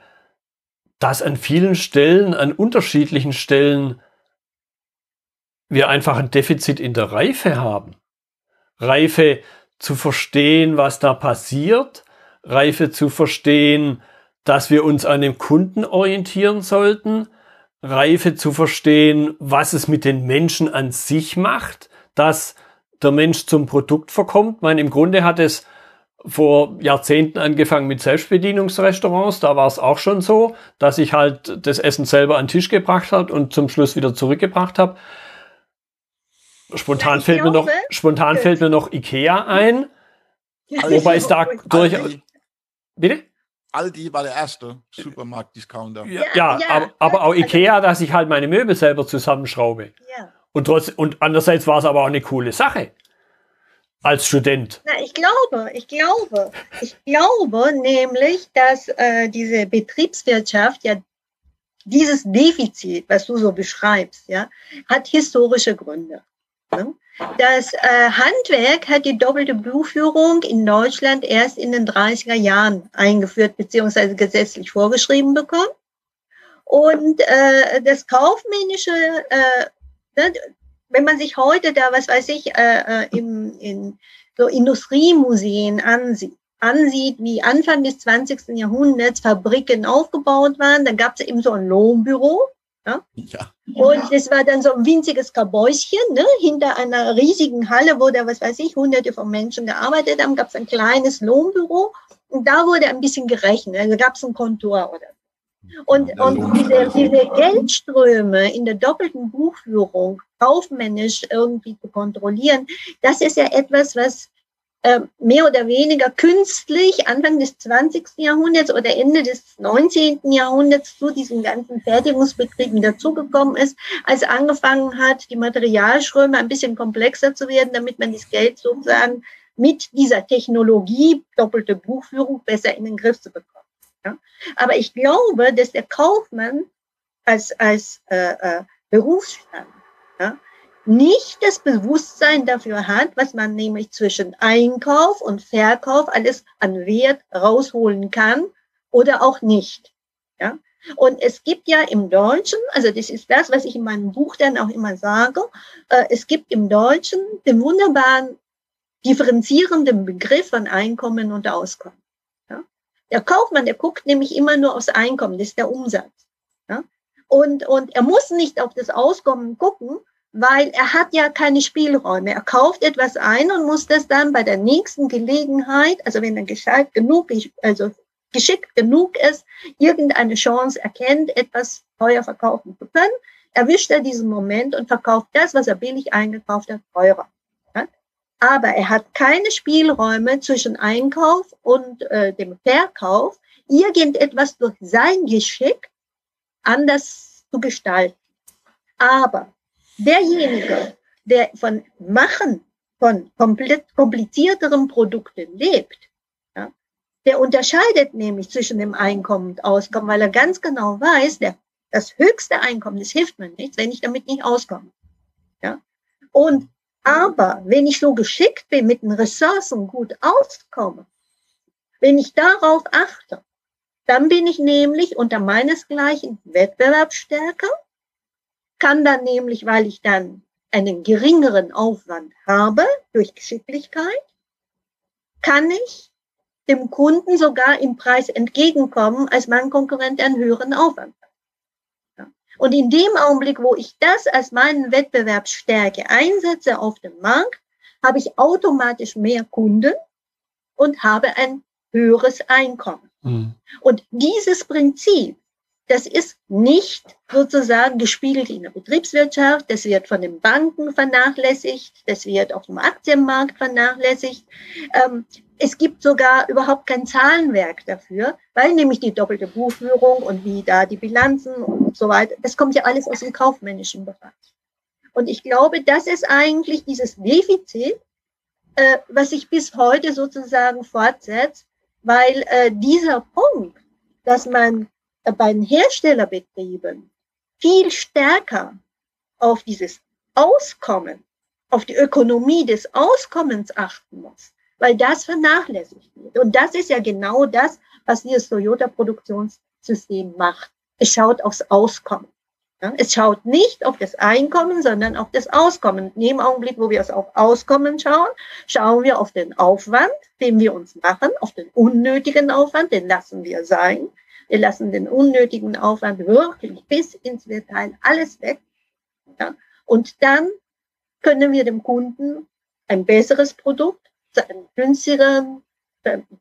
dass an vielen Stellen, an unterschiedlichen Stellen, wir einfach ein Defizit in der Reife haben. Reife zu verstehen, was da passiert, Reife zu verstehen, dass wir uns an dem Kunden orientieren sollten, Reife zu verstehen, was es mit den Menschen an sich macht, dass der Mensch zum Produkt verkommt. Ich meine, im Grunde hat es vor Jahrzehnten angefangen mit Selbstbedienungsrestaurants. Da war es auch schon so, dass ich halt das Essen selber an den Tisch gebracht habe und zum Schluss wieder zurückgebracht habe. Spontan, fällt, mir noch, spontan fällt mir noch Ikea ein. Also wobei es da durch. Bitte? Aldi war der erste Supermarkt-Discounter. Ja, ja, ja, aber, aber auch Ikea, dass ich halt meine Möbel selber zusammenschraube. Ja. Und, trotz, und andererseits war es aber auch eine coole Sache. Als Student. Na, ich glaube, ich glaube, ich glaube nämlich, dass äh, diese Betriebswirtschaft ja dieses Defizit, was du so beschreibst, ja, hat historische Gründe. Das äh, Handwerk hat die doppelte Buchführung in Deutschland erst in den 30er Jahren eingeführt beziehungsweise gesetzlich vorgeschrieben bekommen. Und äh, das kaufmännische, äh, ne, wenn man sich heute da, was weiß ich, äh, äh im, in so Industriemuseen ansieht, ansieht, wie Anfang des 20. Jahrhunderts Fabriken aufgebaut waren, dann gab es eben so ein Lohnbüro, ja? ja. Und das war dann so ein winziges Kabäuschen, ne? hinter einer riesigen Halle, wo da, was weiß ich, hunderte von Menschen gearbeitet haben, gab es ein kleines Lohnbüro und da wurde ein bisschen gerechnet, also gab es ein Kontor oder und, und diese, diese Geldströme in der doppelten Buchführung kaufmännisch irgendwie zu kontrollieren, das ist ja etwas, was mehr oder weniger künstlich Anfang des 20. Jahrhunderts oder Ende des 19. Jahrhunderts zu diesen ganzen Fertigungsbetrieben dazugekommen ist, als angefangen hat, die Materialströme ein bisschen komplexer zu werden, damit man das Geld sozusagen mit dieser Technologie, doppelte Buchführung, besser in den Griff zu bekommen. Ja? Aber ich glaube, dass der Kaufmann als, als äh, äh, Berufsstand ja, nicht das Bewusstsein dafür hat, was man nämlich zwischen Einkauf und Verkauf alles an Wert rausholen kann oder auch nicht. Ja? Und es gibt ja im Deutschen, also das ist das, was ich in meinem Buch dann auch immer sage, äh, es gibt im Deutschen den wunderbaren differenzierenden Begriff von Einkommen und Auskommen. Ja? Der Kaufmann, der guckt nämlich immer nur aufs Einkommen, das ist der Umsatz. Ja? Und, und er muss nicht auf das Auskommen gucken, weil er hat ja keine Spielräume. Er kauft etwas ein und muss das dann bei der nächsten Gelegenheit, also wenn er gescheit genug, also geschickt genug ist, irgendeine Chance erkennt, etwas teuer verkaufen zu können, erwischt er diesen Moment und verkauft das, was er billig eingekauft hat, teurer. Aber er hat keine Spielräume zwischen Einkauf und äh, dem Verkauf, irgendetwas durch sein Geschick anders zu gestalten. Aber derjenige, der von Machen von komplett komplizierteren Produkten lebt, ja, der unterscheidet nämlich zwischen dem Einkommen und Auskommen, weil er ganz genau weiß, der, das höchste Einkommen, das hilft mir nichts, wenn ich damit nicht auskomme. Ja? Und aber wenn ich so geschickt bin, mit den Ressourcen gut auskomme, wenn ich darauf achte, dann bin ich nämlich unter meinesgleichen wettbewerbsstärker kann dann nämlich, weil ich dann einen geringeren Aufwand habe durch Geschicklichkeit, kann ich dem Kunden sogar im Preis entgegenkommen, als mein Konkurrent einen höheren Aufwand hat. Und in dem Augenblick, wo ich das als meinen Wettbewerbsstärke einsetze auf dem Markt, habe ich automatisch mehr Kunden und habe ein höheres Einkommen. Mhm. Und dieses Prinzip, das ist nicht sozusagen gespiegelt in der Betriebswirtschaft, das wird von den Banken vernachlässigt, das wird auf dem Aktienmarkt vernachlässigt. Ähm, es gibt sogar überhaupt kein Zahlenwerk dafür, weil nämlich die doppelte Buchführung und wie da die Bilanzen und so weiter, das kommt ja alles aus dem kaufmännischen Bereich. Und ich glaube, das ist eigentlich dieses Defizit, äh, was sich bis heute sozusagen fortsetzt, weil äh, dieser Punkt, dass man bei den Herstellerbetrieben viel stärker auf dieses Auskommen, auf die Ökonomie des Auskommens achten muss, weil das vernachlässigt wird. Und das ist ja genau das, was dieses Toyota-Produktionssystem macht. Es schaut aufs Auskommen. Es schaut nicht auf das Einkommen, sondern auf das Auskommen. In dem Augenblick, wo wir es auf Auskommen schauen, schauen wir auf den Aufwand, den wir uns machen, auf den unnötigen Aufwand, den lassen wir sein. Wir lassen den unnötigen Aufwand wirklich bis ins Detail alles weg. Ja, und dann können wir dem Kunden ein besseres Produkt zu einem günstigeren,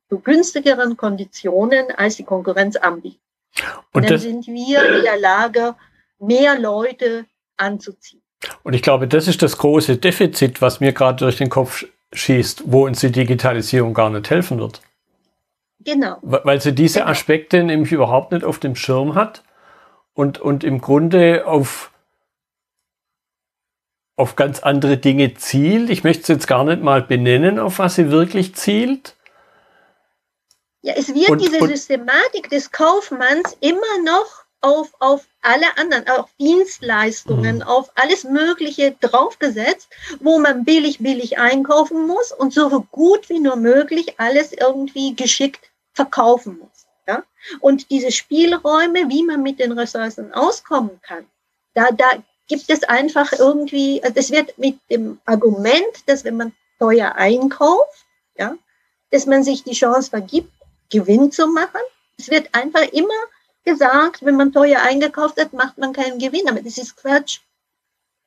zu günstigeren Konditionen als die Konkurrenz anbietet. Und, und dann sind wir in der Lage, mehr Leute anzuziehen. Und ich glaube, das ist das große Defizit, was mir gerade durch den Kopf schießt, wo uns die Digitalisierung gar nicht helfen wird. Genau. Weil sie diese genau. Aspekte nämlich überhaupt nicht auf dem Schirm hat und, und im Grunde auf, auf ganz andere Dinge zielt. Ich möchte es jetzt gar nicht mal benennen, auf was sie wirklich zielt. Ja, es wird und, diese und, Systematik des Kaufmanns immer noch auf, auf alle anderen, auf Dienstleistungen, mhm. auf alles Mögliche draufgesetzt, wo man billig, billig einkaufen muss und so gut wie nur möglich alles irgendwie geschickt verkaufen muss. Ja? Und diese Spielräume, wie man mit den Ressourcen auskommen kann, da, da gibt es einfach irgendwie, also das wird mit dem Argument, dass wenn man teuer einkauft, ja, dass man sich die Chance vergibt, Gewinn zu machen. Es wird einfach immer gesagt, wenn man teuer eingekauft hat, macht man keinen Gewinn. Aber das ist Quatsch.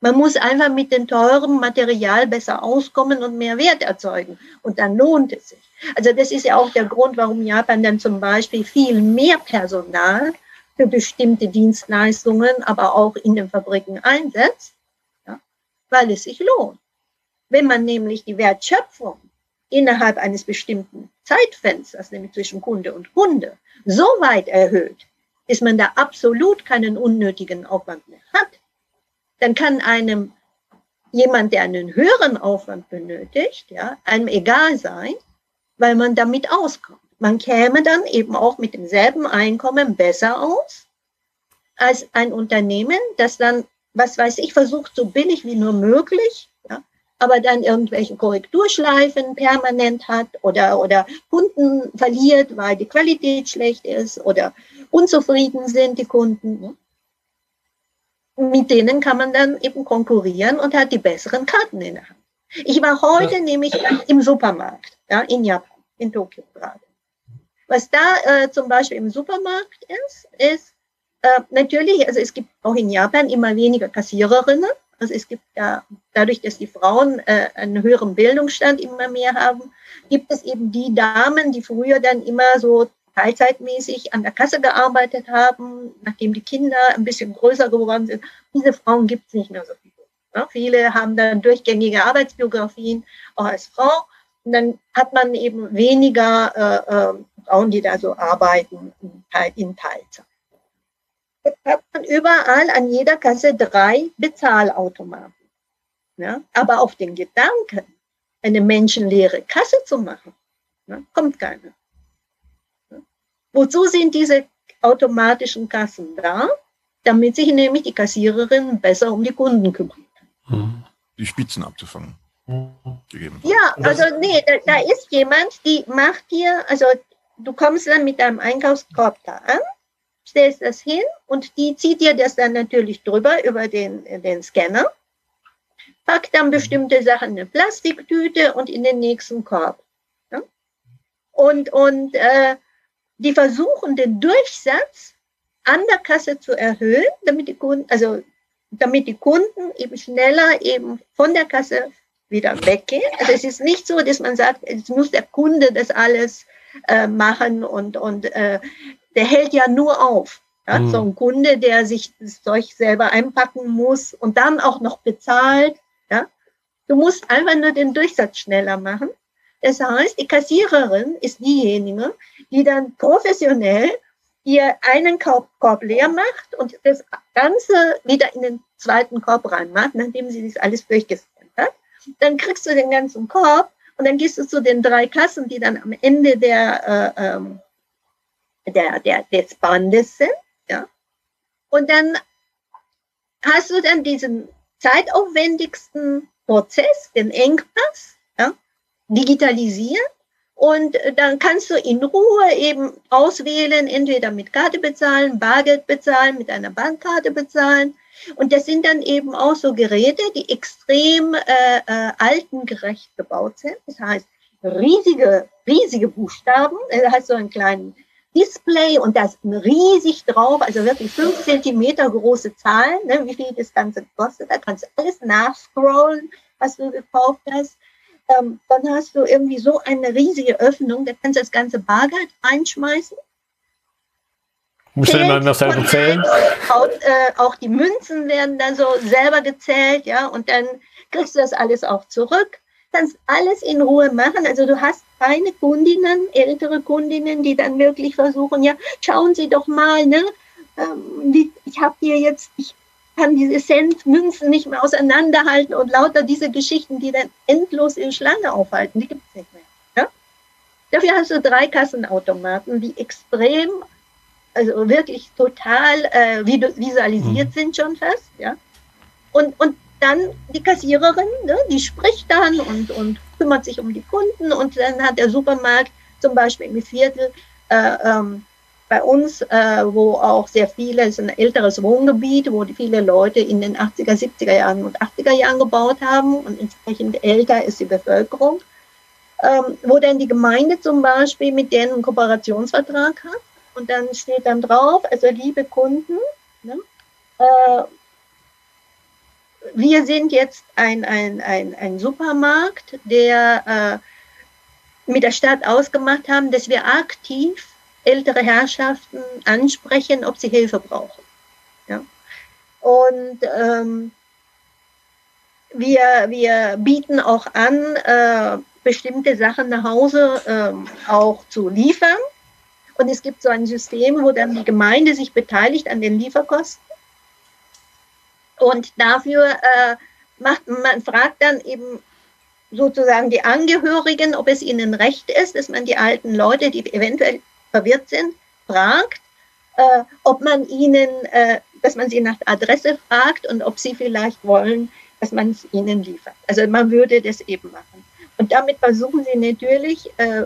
Man muss einfach mit dem teuren Material besser auskommen und mehr Wert erzeugen. Und dann lohnt es sich. Also das ist ja auch der Grund, warum Japan dann zum Beispiel viel mehr Personal für bestimmte Dienstleistungen, aber auch in den Fabriken einsetzt, ja, weil es sich lohnt. Wenn man nämlich die Wertschöpfung innerhalb eines bestimmten Zeitfensters, nämlich zwischen Kunde und Kunde, so weit erhöht, bis man da absolut keinen unnötigen Aufwand mehr hat, dann kann einem jemand, der einen höheren Aufwand benötigt, ja, einem egal sein, weil man damit auskommt. Man käme dann eben auch mit demselben Einkommen besser aus als ein Unternehmen, das dann, was weiß ich, versucht so billig wie nur möglich, ja, aber dann irgendwelche Korrekturschleifen permanent hat oder, oder Kunden verliert, weil die Qualität schlecht ist oder unzufrieden sind, die Kunden. Ne? Mit denen kann man dann eben konkurrieren und hat die besseren Karten in der Hand. Ich war heute ja. nämlich im Supermarkt, ja, in Japan, in Tokio gerade. Was da äh, zum Beispiel im Supermarkt ist, ist äh, natürlich, also es gibt auch in Japan immer weniger Kassiererinnen. Also es gibt ja, dadurch, dass die Frauen äh, einen höheren Bildungsstand immer mehr haben, gibt es eben die Damen, die früher dann immer so teilzeitmäßig an der Kasse gearbeitet haben, nachdem die Kinder ein bisschen größer geworden sind. Diese Frauen gibt es nicht mehr so viele. Ja, viele haben dann durchgängige Arbeitsbiografien, auch als Frau. Und dann hat man eben weniger äh, äh, Frauen, die da so arbeiten in, in Teilzeit. Jetzt hat man überall an jeder Kasse drei Bezahlautomaten. Ja? Aber auf den Gedanken, eine menschenleere Kasse zu machen, ja, kommt keiner. Wozu sind diese automatischen Kassen da? Damit sich nämlich die Kassiererin besser um die Kunden kümmern kann. Mhm. Die Spitzen abzufangen. Ja, also nee, da, da ist jemand, die macht dir, also du kommst dann mit deinem Einkaufskorb da an, stellst das hin und die zieht dir das dann natürlich drüber über den, den Scanner, packt dann bestimmte Sachen in eine Plastiktüte und in den nächsten Korb. Ja? Und, und äh, die versuchen den Durchsatz an der Kasse zu erhöhen, damit die Kunden, also damit die Kunden eben schneller eben von der Kasse wieder weggehen. Also es ist nicht so, dass man sagt, jetzt muss der Kunde das alles äh, machen und, und äh, der hält ja nur auf. Ja? Mhm. So ein Kunde, der sich das Zeug selber einpacken muss und dann auch noch bezahlt. Ja? Du musst einfach nur den Durchsatz schneller machen. Das heißt, die Kassiererin ist diejenige, die dann professionell ihr einen Korb, Korb leer macht und das Ganze wieder in den zweiten Korb reinmacht, nachdem sie das alles durchgescannt hat. Dann kriegst du den ganzen Korb und dann gehst du zu den drei Kassen, die dann am Ende der, äh, ähm, der, der, des Bandes sind. Ja? Und dann hast du dann diesen zeitaufwendigsten Prozess, den Engpass, ja, digitalisiert und dann kannst du in Ruhe eben auswählen, entweder mit Karte bezahlen, Bargeld bezahlen, mit einer Bankkarte bezahlen. Und das sind dann eben auch so Geräte, die extrem äh, äh, altengerecht gebaut sind. Das heißt, riesige, riesige Buchstaben. Da hast du einen kleinen Display und da ist riesig drauf, also wirklich fünf Zentimeter große Zahlen, ne, wie viel das Ganze kostet. Da kannst du alles nachscrollen, was du gekauft hast. Ähm, dann hast du irgendwie so eine riesige Öffnung, da kannst du das ganze Bargeld einschmeißen. Immer selber zählen? Auch, äh, auch die Münzen werden dann so selber gezählt, ja, und dann kriegst du das alles auch zurück. Kannst alles in Ruhe machen. Also du hast keine Kundinnen, ältere Kundinnen, die dann wirklich versuchen, ja, schauen Sie doch mal, ne, ähm, ich habe hier jetzt, ich kann diese Cent Münzen nicht mehr auseinanderhalten und lauter diese Geschichten, die dann endlos in Schlange aufhalten, die gibt es nicht mehr. Ja? Dafür hast du drei Kassenautomaten, die extrem, also wirklich total äh, visualisiert mhm. sind schon fast. Ja? Und, und dann die Kassiererin, ne, die spricht dann und, und kümmert sich um die Kunden und dann hat der Supermarkt zum Beispiel im Viertel äh, ähm, bei uns, äh, wo auch sehr viele, es ist ein älteres Wohngebiet, wo viele Leute in den 80er, 70er Jahren und 80er Jahren gebaut haben und entsprechend älter ist die Bevölkerung, ähm, wo dann die Gemeinde zum Beispiel mit denen einen Kooperationsvertrag hat und dann steht dann drauf, also liebe Kunden, ne, äh, wir sind jetzt ein, ein, ein, ein Supermarkt, der äh, mit der Stadt ausgemacht haben, dass wir aktiv ältere Herrschaften ansprechen, ob sie Hilfe brauchen. Ja? Und ähm, wir, wir bieten auch an, äh, bestimmte Sachen nach Hause äh, auch zu liefern. Und es gibt so ein System, wo dann die Gemeinde sich beteiligt an den Lieferkosten. Und dafür äh, macht man fragt dann eben sozusagen die Angehörigen, ob es ihnen recht ist, dass man die alten Leute, die eventuell verwirrt sind, fragt, äh, ob man ihnen, äh, dass man sie nach Adresse fragt und ob sie vielleicht wollen, dass man es ihnen liefert. Also man würde das eben machen. Und damit versuchen sie natürlich äh,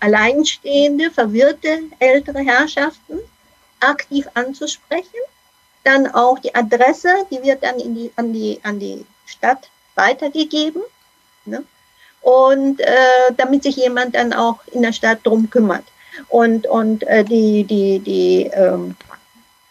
alleinstehende, verwirrte ältere Herrschaften aktiv anzusprechen. Dann auch die Adresse, die wird dann in die, an, die, an die Stadt weitergegeben. Ne? Und äh, damit sich jemand dann auch in der Stadt drum kümmert. Und, und äh, die, die, die, ähm,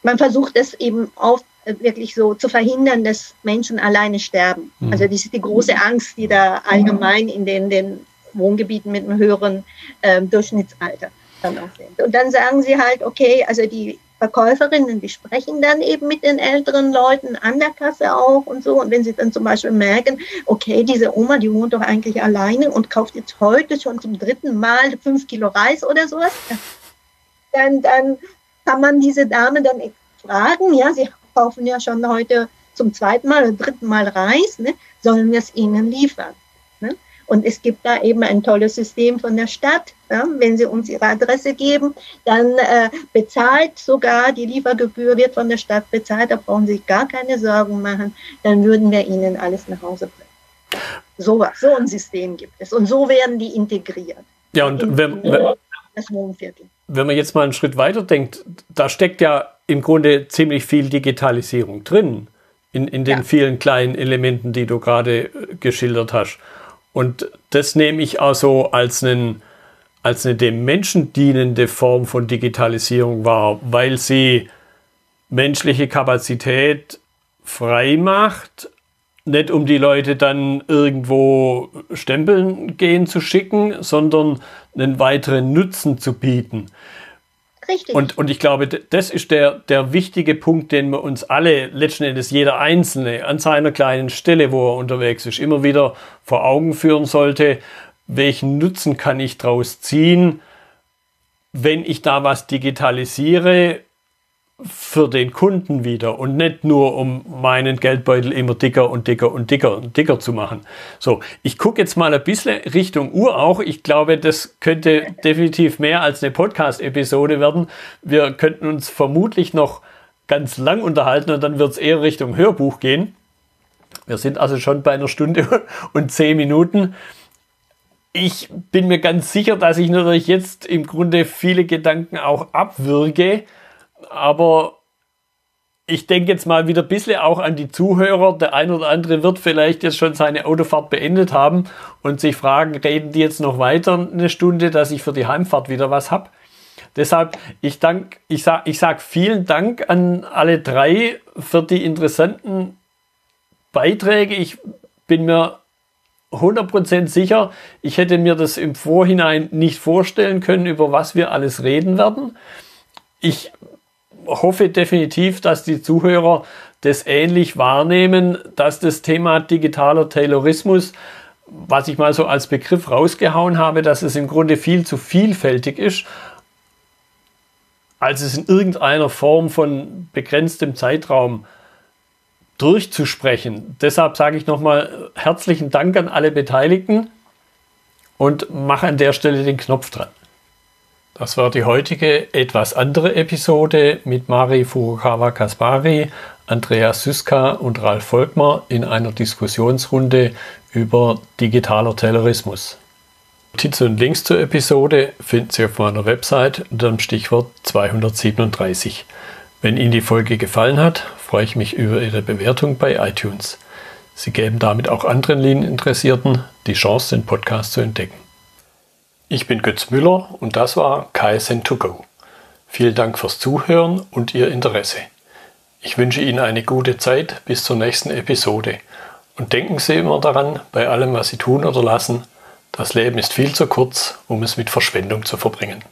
man versucht es eben auch äh, wirklich so zu verhindern, dass Menschen alleine sterben. Mhm. Also das ist die große Angst, die da allgemein in den, den Wohngebieten mit einem höheren ähm, Durchschnittsalter dann auch sind. Und dann sagen sie halt, okay, also die Verkäuferinnen, die sprechen dann eben mit den älteren Leuten an der Kasse auch und so. Und wenn sie dann zum Beispiel merken, okay, diese Oma, die wohnt doch eigentlich alleine und kauft jetzt heute schon zum dritten Mal fünf Kilo Reis oder sowas, dann, dann kann man diese Dame dann fragen, ja, sie kaufen ja schon heute zum zweiten Mal oder dritten Mal Reis, ne, sollen wir es ihnen liefern? Und es gibt da eben ein tolles System von der Stadt. Ja, wenn Sie uns Ihre Adresse geben, dann äh, bezahlt sogar die Liefergebühr, wird von der Stadt bezahlt. Da brauchen Sie sich gar keine Sorgen machen. Dann würden wir Ihnen alles nach Hause bringen. So, so ein System gibt es. Und so werden die integriert. Ja, und in, wenn, wenn, das Wohnviertel. Wenn man jetzt mal einen Schritt weiter denkt, da steckt ja im Grunde ziemlich viel Digitalisierung drin. In, in den ja. vielen kleinen Elementen, die du gerade äh, geschildert hast. Und das nehme ich auch so als einen als eine dem Menschen dienende Form von Digitalisierung wahr, weil sie menschliche Kapazität frei macht, nicht um die Leute dann irgendwo stempeln gehen zu schicken, sondern einen weiteren Nutzen zu bieten. Richtig. Und, und ich glaube, das ist der, der wichtige Punkt, den wir uns alle, letzten Endes jeder Einzelne an seiner kleinen Stelle, wo er unterwegs ist, immer wieder vor Augen führen sollte, welchen Nutzen kann ich daraus ziehen, wenn ich da was digitalisiere für den Kunden wieder und nicht nur um meinen Geldbeutel immer dicker und dicker und dicker und dicker zu machen. So, ich gucke jetzt mal ein bisschen Richtung Uhr auch. Ich glaube, das könnte definitiv mehr als eine Podcast-Episode werden. Wir könnten uns vermutlich noch ganz lang unterhalten und dann wird es eher Richtung Hörbuch gehen. Wir sind also schon bei einer Stunde und zehn Minuten. Ich bin mir ganz sicher, dass ich natürlich jetzt im Grunde viele Gedanken auch abwürge aber ich denke jetzt mal wieder ein bisschen auch an die Zuhörer. Der ein oder andere wird vielleicht jetzt schon seine Autofahrt beendet haben und sich fragen, reden die jetzt noch weiter eine Stunde, dass ich für die Heimfahrt wieder was habe. Deshalb, ich, ich sage ich sag vielen Dank an alle drei für die interessanten Beiträge. Ich bin mir 100% sicher, ich hätte mir das im Vorhinein nicht vorstellen können, über was wir alles reden werden. Ich hoffe definitiv, dass die Zuhörer das ähnlich wahrnehmen, dass das Thema digitaler Taylorismus, was ich mal so als Begriff rausgehauen habe, dass es im Grunde viel zu vielfältig ist, als es in irgendeiner Form von begrenztem Zeitraum durchzusprechen. Deshalb sage ich nochmal herzlichen Dank an alle Beteiligten und mache an der Stelle den Knopf dran. Das war die heutige etwas andere Episode mit Mari Furukawa Kaspari, Andreas Syska und Ralf Volkmar in einer Diskussionsrunde über digitaler Terrorismus. Notizen und Links zur Episode finden Sie auf meiner Website unter dem Stichwort 237. Wenn Ihnen die Folge gefallen hat, freue ich mich über Ihre Bewertung bei iTunes. Sie geben damit auch anderen Linieninteressierten die Chance, den Podcast zu entdecken. Ich bin Götz Müller und das war KSN2Go. Vielen Dank fürs Zuhören und Ihr Interesse. Ich wünsche Ihnen eine gute Zeit bis zur nächsten Episode. Und denken Sie immer daran, bei allem, was Sie tun oder lassen, das Leben ist viel zu kurz, um es mit Verschwendung zu verbringen.